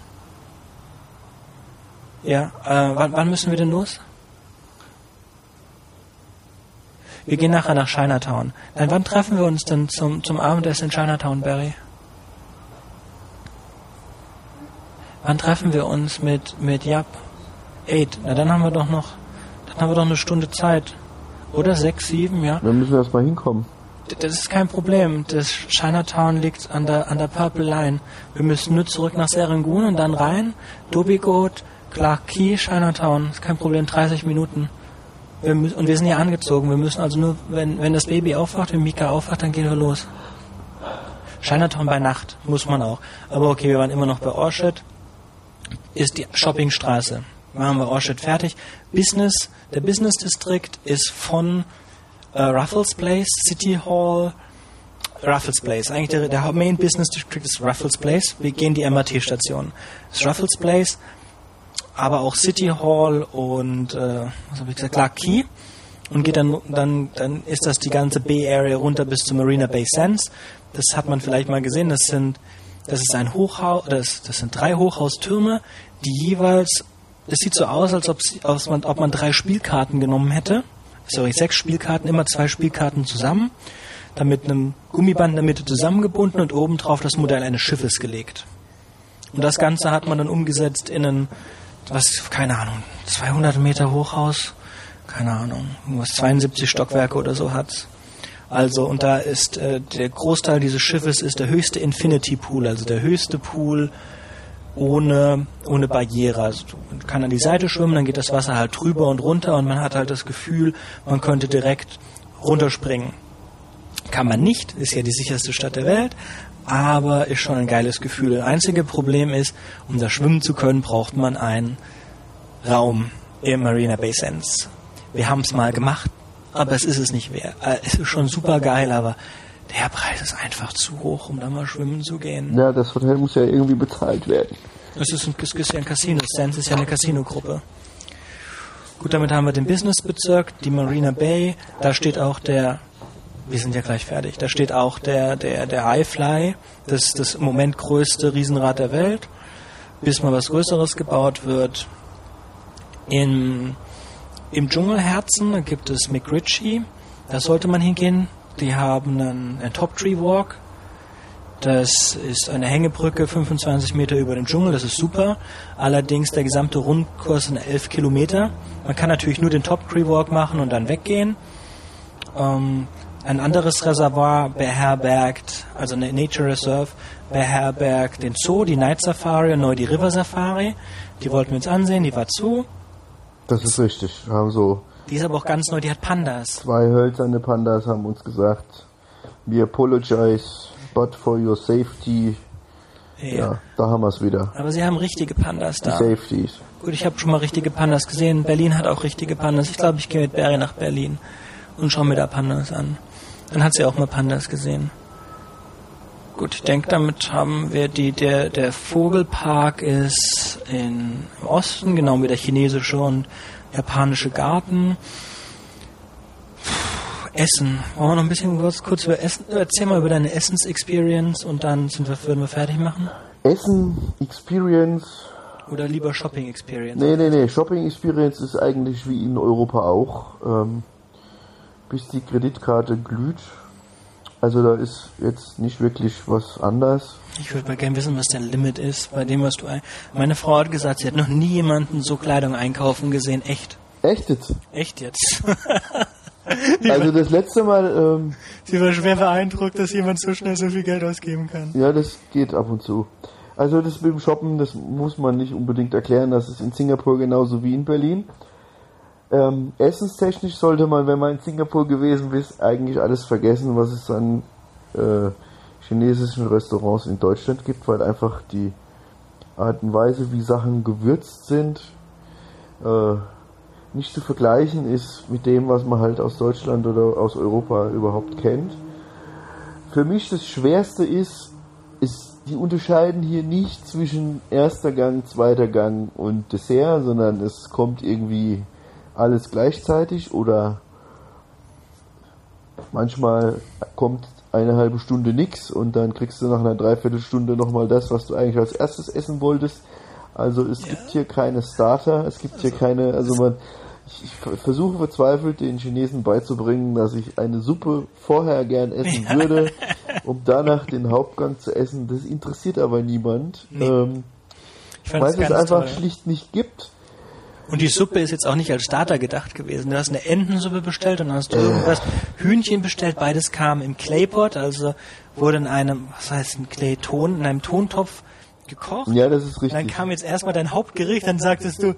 ja, äh, wann, wann müssen wir denn los? Wir gehen nachher nach Chinatown. Dann wann treffen wir uns denn zum, zum Abendessen in Chinatown, Barry? Wann treffen wir uns mit, mit Jap? Eight. Na, dann haben wir doch noch, dann haben wir doch eine Stunde Zeit. Oder sechs, sieben, ja. Dann müssen wir erstmal hinkommen. Das ist kein Problem. Das Chinatown liegt an der, an der Purple Line. Wir müssen nur zurück nach Serangoon und dann rein. Dobigot, Clark Key, Chinatown. Ist kein Problem, 30 Minuten. Wir müssen, und wir sind ja angezogen. Wir müssen also nur, wenn, wenn das Baby aufwacht, wenn Mika aufwacht, dann gehen wir los. Chinatown bei Nacht, muss man auch. Aber okay, wir waren immer noch bei Orchard. Ist die Shoppingstraße. Machen wir Orchard fertig. Business, der Business District ist von äh, Ruffles Place, City Hall, Ruffles Place. Eigentlich der, der Main Business District ist Ruffles Place. Wir gehen die MRT-Station. Das ist Ruffles Place, aber auch City Hall und äh, was habe ich gesagt, Clark Key. Und geht dann, dann, dann ist das die ganze Bay Area runter bis zu Marina Bay Sands. Das hat man vielleicht mal gesehen. Das sind, das ist ein Hochhaus, das, das sind drei Hochhaustürme, die jeweils, es sieht so aus, als ob, als man, ob man drei Spielkarten genommen hätte. Sorry, sechs Spielkarten, immer zwei Spielkarten zusammen, dann mit einem Gummiband in der Mitte zusammengebunden und obendrauf das Modell eines Schiffes gelegt. Und das Ganze hat man dann umgesetzt in ein, was, keine Ahnung, 200 Meter Hochhaus, keine Ahnung, irgendwas 72 Stockwerke oder so hat's. Also, und da ist äh, der Großteil dieses Schiffes ist der höchste Infinity Pool, also der höchste Pool ohne, ohne Barriere. Also man kann an die Seite schwimmen, dann geht das Wasser halt drüber und runter und man hat halt das Gefühl, man könnte direkt runterspringen. Kann man nicht, ist ja die sicherste Stadt der Welt, aber ist schon ein geiles Gefühl. Das einzige Problem ist, um da schwimmen zu können, braucht man einen Raum im Marina Bay Sands. Wir haben es mal gemacht, aber es ist es nicht wert. Äh, Es ist schon super geil, aber der Preis ist einfach zu hoch, um da mal schwimmen zu gehen. Ja, das Hotel muss ja irgendwie bezahlt werden. Es ist, ein, es ist ja ein Casino. Sands ist ja eine Casino-Gruppe. Gut, damit haben wir den Businessbezirk, die Marina Bay. Da steht auch der, wir sind ja gleich fertig, da steht auch der, der, der iFly, das, das im Moment größte Riesenrad der Welt, bis mal was Größeres gebaut wird. In, Im Dschungelherzen gibt es McRitchie, da sollte man hingehen. Die haben einen, einen Top Tree Walk, das ist eine Hängebrücke 25 Meter über dem Dschungel, das ist super. Allerdings der gesamte Rundkurs sind 11 Kilometer. Man kann natürlich nur den Top Tree Walk machen und dann weggehen. Ähm, ein anderes Reservoir beherbergt, also eine Nature Reserve, beherbergt den Zoo, die Night Safari und neu die River Safari. Die wollten wir uns ansehen, die war zu. Das ist richtig. Haben so Die ist aber auch ganz neu, die hat Pandas. zwei hölzerne Pandas haben uns gesagt, we apologize, but for your safety. Ja. Ja, da haben wir es wieder. Aber sie haben richtige Pandas Die da. Safeties. Gut, ich habe schon mal richtige Pandas gesehen. Berlin hat auch richtige Pandas. Ich glaube, ich gehe mit Barry nach Berlin und schaue mir da Pandas an. Dann hat sie auch mal Pandas gesehen. Gut, ich denke, damit haben wir die, der, der Vogelpark ist in, im Osten, genau wie der chinesische und japanische Garten. Essen. Wollen wir noch ein bisschen kurz, kurz über Essen? Erzähl mal über deine Essens-Experience und dann sind wir, würden wir fertig machen. Essen, Experience. Oder lieber Shopping-Experience? Nee, nee, nee. Shopping Experience ist eigentlich wie in Europa auch. Ähm, bis die Kreditkarte glüht. Also da ist jetzt nicht wirklich was anders. Ich würde mal gerne wissen, was der Limit ist, bei dem, was du ein... Meine Frau hat gesagt, sie hat noch nie jemanden so Kleidung einkaufen gesehen. Echt. Echt jetzt? Echt jetzt. [LAUGHS] Also das letzte Mal, ähm, sie war schwer beeindruckt, dass jemand so schnell so viel Geld ausgeben kann. ja, das geht ab und zu. Also das mit dem Shoppen, das muss man nicht unbedingt erklären. Das ist in Singapur genauso wie in Berlin. Ähm, essenstechnisch sollte man, wenn man in Singapur gewesen ist, eigentlich alles vergessen, was es an äh, chinesischen Restaurants in Deutschland gibt, weil einfach die Art und Weise, wie Sachen gewürzt sind, äh, nicht zu vergleichen ist mit dem, was man halt aus Deutschland oder aus Europa überhaupt kennt. Für mich das Schwerste ist, ist die unterscheiden hier nicht zwischen erster Gang, zweiter Gang und Dessert, sondern es kommt irgendwie alles gleichzeitig oder manchmal kommt eine halbe Stunde nix und dann kriegst du nach einer Dreiviertelstunde nochmal das, was du eigentlich als erstes essen wolltest. Also es ja. gibt hier keine Starter, es gibt also, hier keine, also man, ich, ich, versuche verzweifelt den Chinesen beizubringen, dass ich eine Suppe vorher gern essen ja. würde, [LAUGHS] um danach den Hauptgang zu essen. Das interessiert aber niemand. Nee. Ähm, weil es einfach toll. schlicht nicht gibt. Und die Suppe ist jetzt auch nicht als Starter gedacht gewesen. Du hast eine Entensuppe bestellt und dann hast du irgendwas Hühnchen bestellt. Beides kam im Claypot, also wurde in einem, was heißt ein Clayton, in einem Tontopf gekocht. Ja, das ist richtig. dann kam jetzt erstmal dein Hauptgericht, dann sagtest du,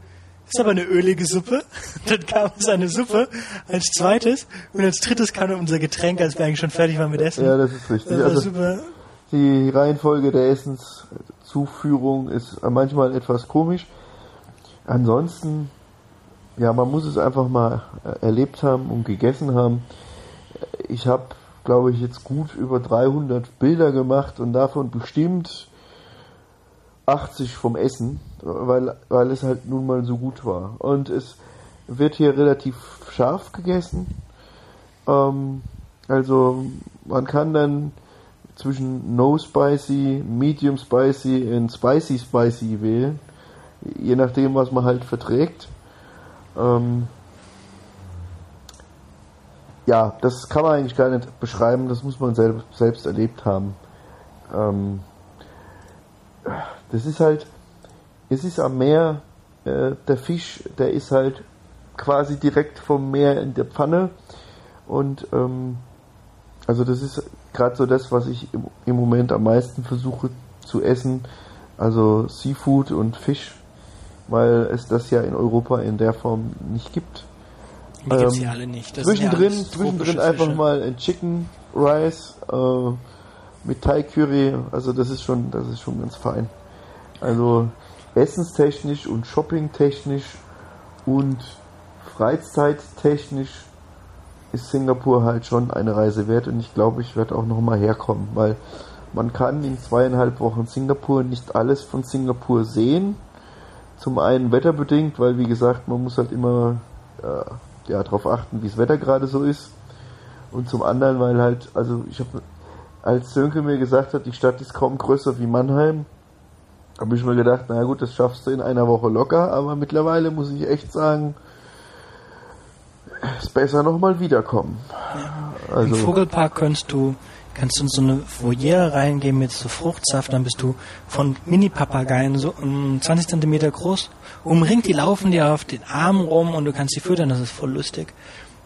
ist aber eine ölige Suppe. [LAUGHS] Dann kam es eine Suppe als zweites und als drittes kam unser Getränk, als wir eigentlich schon fertig waren mit Essen. Ja, das ist richtig. Das also super. Die Reihenfolge der Essenszuführung ist manchmal etwas komisch. Ansonsten, ja, man muss es einfach mal erlebt haben und gegessen haben. Ich habe, glaube ich, jetzt gut über 300 Bilder gemacht und davon bestimmt 80 vom Essen, weil, weil es halt nun mal so gut war. Und es wird hier relativ scharf gegessen. Ähm, also man kann dann zwischen No Spicy, Medium Spicy und Spicy Spicy wählen, je nachdem, was man halt verträgt. Ähm, ja, das kann man eigentlich gar nicht beschreiben, das muss man selbst, selbst erlebt haben. Ähm, das ist halt, es ist am Meer, äh, der Fisch, der ist halt quasi direkt vom Meer in der Pfanne und ähm, also das ist gerade so das, was ich im, im, Moment am meisten versuche zu essen, also Seafood und Fisch, weil es das ja in Europa in der Form nicht gibt. Die ähm, gibt's ja alle nicht. Das zwischendrin, ja zwischendrin einfach Fische. mal ein Chicken Rice äh, mit Thai Curry, also das ist schon, das ist schon ganz fein. Also essenstechnisch und shoppingtechnisch und freizeittechnisch ist Singapur halt schon eine Reise wert und ich glaube, ich werde auch nochmal herkommen, weil man kann in zweieinhalb Wochen Singapur nicht alles von Singapur sehen. Zum einen wetterbedingt, weil wie gesagt, man muss halt immer äh, ja, darauf achten, wie das Wetter gerade so ist. Und zum anderen, weil halt, also ich habe, als Sönke mir gesagt hat, die Stadt ist kaum größer wie Mannheim, habe ich mir gedacht, na gut, das schaffst du in einer Woche locker, aber mittlerweile muss ich echt sagen, ist besser nochmal wiederkommen. Ja. Also Im Vogelpark kannst du kannst du in so eine Foyer reingehen mit so Fruchtsaft, dann bist du von Mini-Papageien so um 20 Zentimeter groß, umringt, die laufen dir auf den Arm rum und du kannst sie füttern, das ist voll lustig.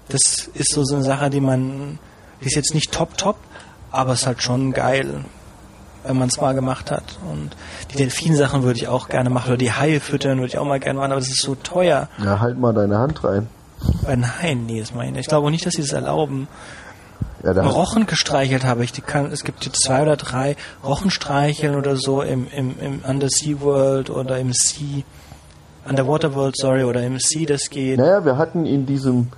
Das ist so, so eine Sache, die man, die ist jetzt nicht top top, aber ist halt schon geil wenn man es mal gemacht hat. Und die Delfinsachen würde ich auch gerne machen. Oder die Haie füttern würde ich auch mal gerne machen, aber das ist so teuer. Ja, halt mal deine Hand rein. Nein, nee, das meine ich. Ich glaube nicht, dass sie das erlauben. Ja, Rochen gestreichelt habe ich. Die kann, es gibt jetzt zwei oder drei Rochenstreicheln oder so im, im, im Undersea World oder im Sea, Underwater World, sorry, oder im Sea, das geht. Naja, wir hatten in diesem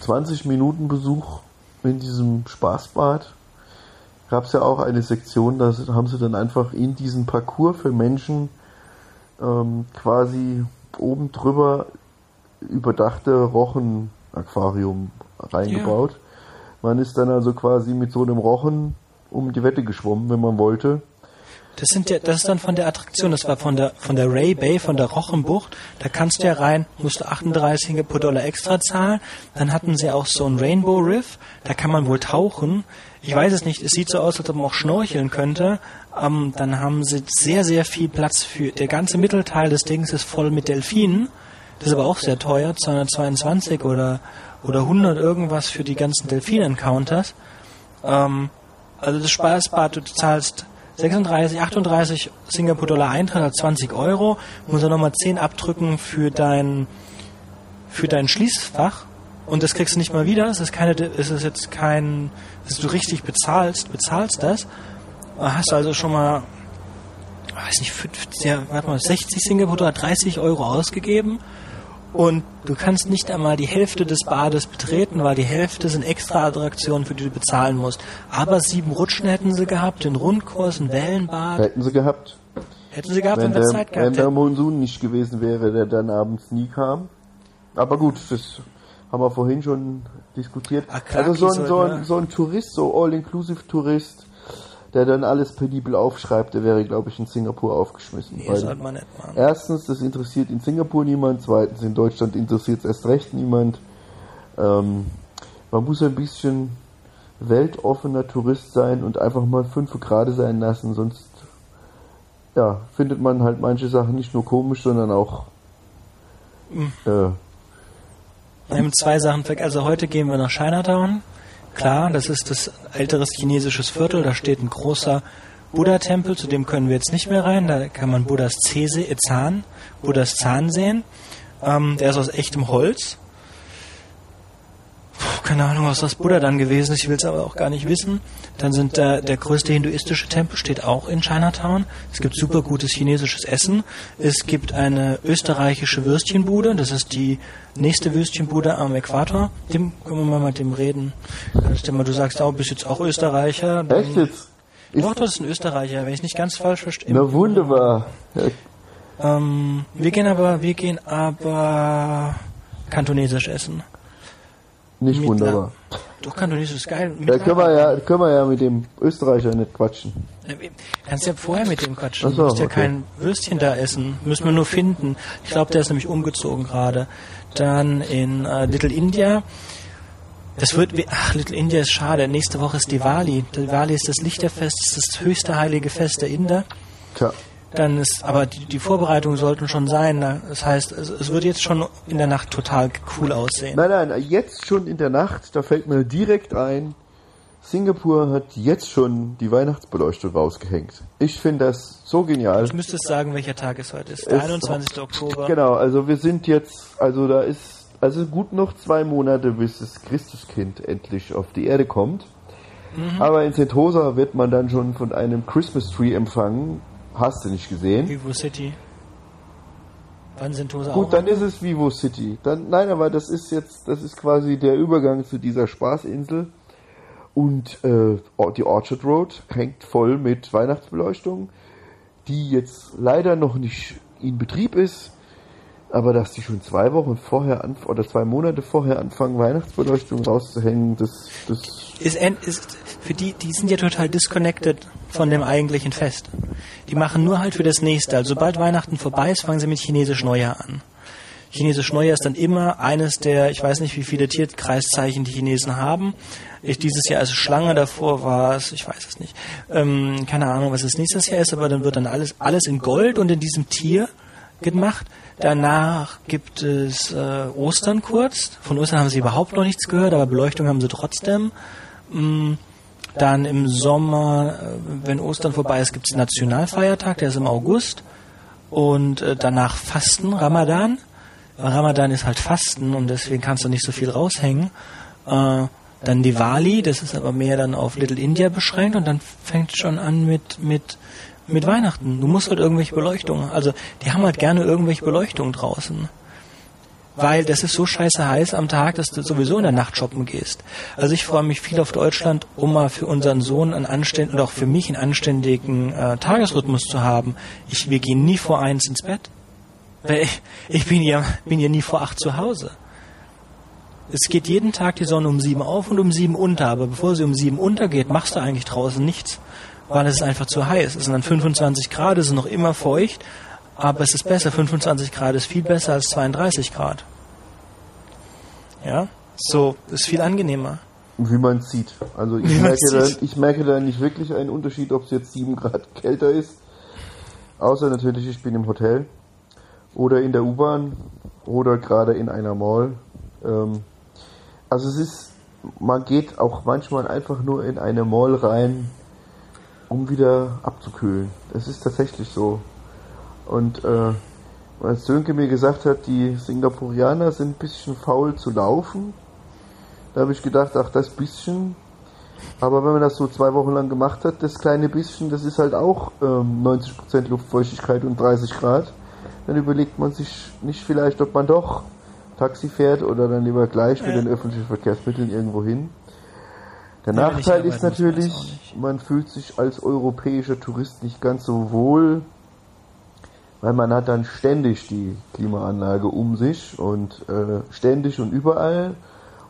20 Minuten Besuch in diesem Spaßbad gab es ja auch eine Sektion, da haben sie dann einfach in diesen Parcours für Menschen ähm, quasi oben drüber überdachte Rochen-Aquarium reingebaut. Ja. Man ist dann also quasi mit so einem Rochen um die Wette geschwommen, wenn man wollte. Das sind ja, das ist dann von der Attraktion, das war von der von der Ray Bay, von der Rochenbucht. Da kannst du ja rein, musst du 38 Dollar extra zahlen. Dann hatten sie auch so ein Rainbow Riff, da kann man wohl tauchen. Ich weiß es nicht, es sieht so aus, als ob man auch schnorcheln könnte. Ähm, dann haben sie sehr, sehr viel Platz für. Der ganze Mittelteil des Dings ist voll mit Delfinen. Das ist aber auch sehr teuer, 222 oder, oder 100 irgendwas für die ganzen Delfin-Encounters. Ähm, also das Spaßbad, du zahlst 36, 38 Singapur-Dollar Eintritt, also 20 Euro, musst dann nochmal 10 abdrücken für dein, für dein Schließfach und das kriegst du nicht mal wieder. Es ist keine, es ist jetzt kein, dass du richtig bezahlst, bezahlst das. Hast du also schon mal, weiß nicht, 50, ja, warte mal, 60 Singapur-Dollar, 30 Euro ausgegeben Und du kannst nicht einmal die Hälfte des Bades betreten, weil die Hälfte sind extra Attraktionen, für die du bezahlen musst. Aber sieben Rutschen hätten sie gehabt, den Rundkurs, ein Wellenbad. Hätten sie gehabt. Hätten sie gehabt, wenn, wenn der, Zeit wenn gehabt der hätten. Monsun nicht gewesen wäre, der dann abends nie kam. Aber gut, das haben wir vorhin schon diskutiert. Akraki also so ein, so, ein, so ein Tourist, so All-Inclusive-Tourist, der dann alles penibel aufschreibt, der wäre, glaube ich, in Singapur aufgeschmissen. Nee, sollte man nicht machen. erstens, das interessiert in Singapur niemand, zweitens, in Deutschland interessiert es erst recht niemand. Ähm, man muss ein bisschen weltoffener Tourist sein und einfach mal fünf Grade sein lassen, sonst ja, findet man halt manche Sachen nicht nur komisch, sondern auch Mhm. äh, Wir haben zwei Sachen weg. Also heute gehen wir nach Chinatown. Klar, das ist das älteres chinesisches Viertel. Da steht ein großer Buddha-Tempel. Zu dem können wir jetzt nicht mehr rein. Da kann man Buddhas äh, Zahn, Buddhas Zahn sehen. Ähm, der ist aus echtem Holz. Keine Ahnung, was das Buddha dann gewesen ist. Ich will es aber auch gar nicht wissen. Dann sind da, der größte hinduistische Tempel steht auch in Chinatown. Es gibt super gutes chinesisches Essen. Es gibt eine österreichische Würstchenbude. Das ist die nächste Würstchenbude am Äquator. Dem können wir mal mit dem reden. Denke mal, du sagst auch, bist jetzt auch Österreicher. Echt jetzt? Ist, Doch, du bist ein Österreicher, wenn ich nicht ganz falsch verstehe. na wunderbar. Ähm, wir gehen aber, wir gehen aber kantonesisch essen. Nicht Mit wunderbar. Doch, kantonesisch ist geil. Mit Da können wir ja, können wir ja mit dem Österreicher nicht quatschen. Äh, Kannst ja vorher mit dem quatschen. So, du musst ja okay. kein Würstchen da essen. Müssen wir nur finden. Ich glaube, der ist nämlich umgezogen gerade. Dann in äh, Little India. Das wird, ach, Little India ist schade. Nächste Woche ist Diwali. Diwali ist das Lichterfest, das ist das höchste heilige Fest der Inder. Tja, Dann ist, aber die, die Vorbereitungen sollten schon sein. ne? Das heißt, es, es wird jetzt schon in der Nacht total cool aussehen. nein, nein, jetzt schon in der Nacht, da fällt mir direkt ein, Singapur hat jetzt schon die Weihnachtsbeleuchtung rausgehängt. Ich finde das so genial. Du müsstest sagen, welcher Tag es heute ist. Der Es- 21. Oktober. Genau, also wir sind jetzt, also da ist, also gut noch zwei Monate, bis das Christuskind endlich auf die Erde kommt. Mhm. Aber in Sentosa wird man dann schon von einem Christmas Tree empfangen. Hast du nicht gesehen? Vivo City. Wann sind Hose Gut, dann ist es Vivo City. Dann, nein, aber das ist jetzt, das ist quasi der Übergang zu dieser Spaßinsel. Und äh, die Orchard Road hängt voll mit Weihnachtsbeleuchtung, die jetzt leider noch nicht in Betrieb ist. Aber dass die schon zwei Wochen vorher oder zwei Monate vorher anfangen, Weihnachtsbeleuchtung rauszuhängen, das, das ist, ist für die, die sind ja total disconnected von dem eigentlichen Fest. Die machen nur halt für das nächste. Also sobald Weihnachten vorbei ist, fangen sie mit Chinesisch Neujahr an. Chinesisch Neujahr ist dann immer eines der, ich weiß nicht, wie viele Tierkreiszeichen die Chinesen haben. Ich, dieses Jahr ist Schlange, davor war es, ich weiß es nicht. Ähm, keine Ahnung, was es nächstes Jahr ist, aber dann wird dann alles, alles in Gold und in diesem Tier gemacht. Danach gibt es äh, Ostern kurz. Von Ostern haben sie überhaupt noch nichts gehört, aber Beleuchtung haben sie trotzdem. Mm, Dann im Sommer, äh, wenn Ostern vorbei ist, gibt es Nationalfeiertag, der ist im August. Und äh, danach Fasten, Ramadan. Ramadan ist halt Fasten und deswegen kannst du nicht so viel raushängen. Äh, dann Diwali, das ist aber mehr dann auf Little India beschränkt und dann fängt schon an mit, mit, mit Weihnachten. Du musst halt irgendwelche Beleuchtungen, also die haben halt gerne irgendwelche Beleuchtungen draußen. Weil das ist so scheiße heiß am Tag, dass du sowieso in der Nacht shoppen gehst. Also ich freue mich viel auf Deutschland, um mal für unseren Sohn einen anständigen, und auch für mich einen anständigen äh, Tagesrhythmus zu haben. Ich, wir gehen nie vor eins ins Bett. Weil ich, ich bin ja, bin ja nie vor acht zu Hause. Es geht jeden Tag die Sonne um sieben auf und um sieben unter, aber bevor sie um sieben untergeht, machst du eigentlich draußen nichts, weil es ist einfach zu heiß. Es sind dann 25 Grad, es ist noch immer feucht, aber es ist besser. 25 Grad ist viel besser als 32 Grad. Ja, so ist viel angenehmer. wie man sieht. Also ich Wie merke, da, ich merke da nicht wirklich einen Unterschied, ob es jetzt 7 Grad [LAUGHS] kälter ist. Außer natürlich, ich bin im Hotel oder in der U-Bahn oder gerade in einer Mall. Ähm, also es ist, man geht auch manchmal einfach nur in eine Mall rein, um wieder abzukühlen. Das ist tatsächlich so. Und äh, als Sönke mir gesagt hat, die Singapurianer sind ein bisschen faul zu laufen, da habe ich gedacht, ach, das bisschen. Aber wenn man das so zwei Wochen lang gemacht hat, das kleine bisschen, das ist halt auch ähm, 90% Luftfeuchtigkeit und 30 Grad, dann überlegt man sich nicht vielleicht, ob man doch Taxi fährt oder dann lieber gleich mit Ja. den öffentlichen Verkehrsmitteln irgendwo hin. Der ich Nachteil ist natürlich, man fühlt sich als europäischer Tourist nicht ganz so wohl, weil man hat dann ständig die Klimaanlage um sich und äh, ständig und überall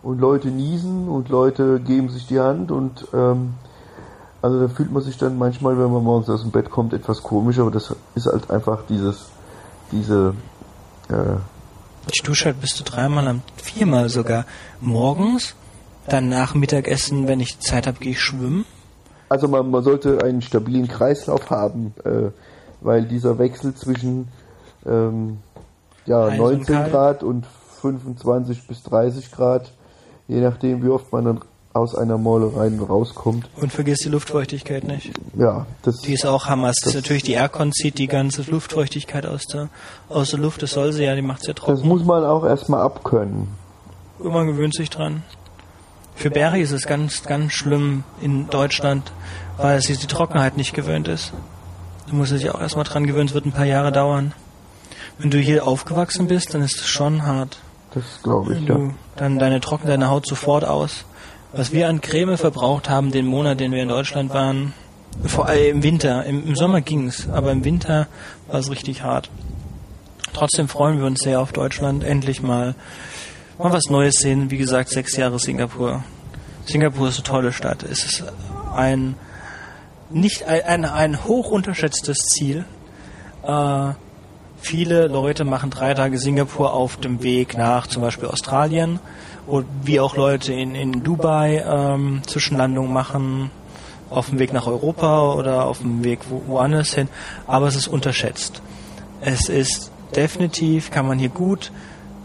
und Leute niesen und Leute geben sich die Hand und ähm, also da fühlt man sich dann manchmal, wenn man morgens aus dem Bett kommt, etwas komisch, aber das ist halt einfach dieses, diese, äh, Ich dusche halt bis zu dreimal am, viermal sogar. Morgens, dann nach Mittagessen, wenn ich Zeit habe, gehe ich schwimmen. also man, man sollte einen stabilen Kreislauf haben, äh, weil dieser Wechsel zwischen ähm, ja, Heiß und 19 kalt. Grad und 25 bis 30 Grad, je nachdem wie oft man dann aus einer Maulerei rauskommt. Und vergiss die Luftfeuchtigkeit nicht. Ja, das Die ist auch Hammer. Es ist natürlich die Aircon zieht die ganze Luftfeuchtigkeit aus der, aus der Luft. Das soll sie ja, die macht sie ja das trocken. muss man auch erstmal abkönnen. Man gewöhnt sich dran. Für Barry ist es ganz, ganz schlimm in Deutschland, weil sie die Trockenheit nicht gewöhnt ist. Du musst dich auch erstmal dran gewöhnen, es wird ein paar Jahre dauern. Wenn du hier aufgewachsen bist, dann ist es schon hart. Das glaube ich, ja. du dann deine trocknet deine Haut sofort aus. Was wir an Creme verbraucht haben, den Monat, den wir in Deutschland waren, vor allem im Winter. Im, im Sommer ging's, aber im Winter war es richtig hart. Trotzdem freuen wir uns sehr auf Deutschland, endlich mal mal was Neues sehen. Wie gesagt, sechs Jahre Singapur. Singapur ist eine tolle Stadt. Es ist ein nicht ein, ein, ein hoch unterschätztes Ziel. Äh, viele Leute machen drei Tage Singapur auf dem Weg nach zum Beispiel Australien und wie auch Leute in, in Dubai ähm, Zwischenlandungen machen, auf dem Weg nach Europa oder auf dem Weg wo, woanders hin. Aber es ist unterschätzt. Es ist definitiv, kann man hier gut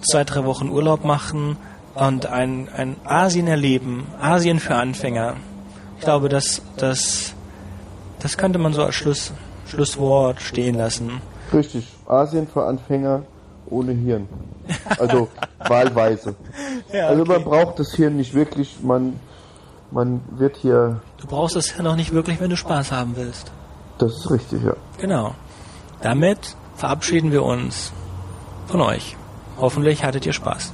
zwei, drei Wochen Urlaub machen und ein, ein Asien erleben. Asien für Anfänger. Ich glaube, das, das, das könnte man so als Schluss, Schlusswort stehen lassen. Richtig. Asien für Anfänger ohne Hirn. Also [LAUGHS] wahlweise. Ja, Also man okay. braucht das Hirn nicht wirklich. Man, man wird hier. Du brauchst es ja noch nicht wirklich, wenn du Spaß haben willst. Das ist richtig, ja. Genau. Damit verabschieden wir uns von euch. Hoffentlich hattet ihr Spaß.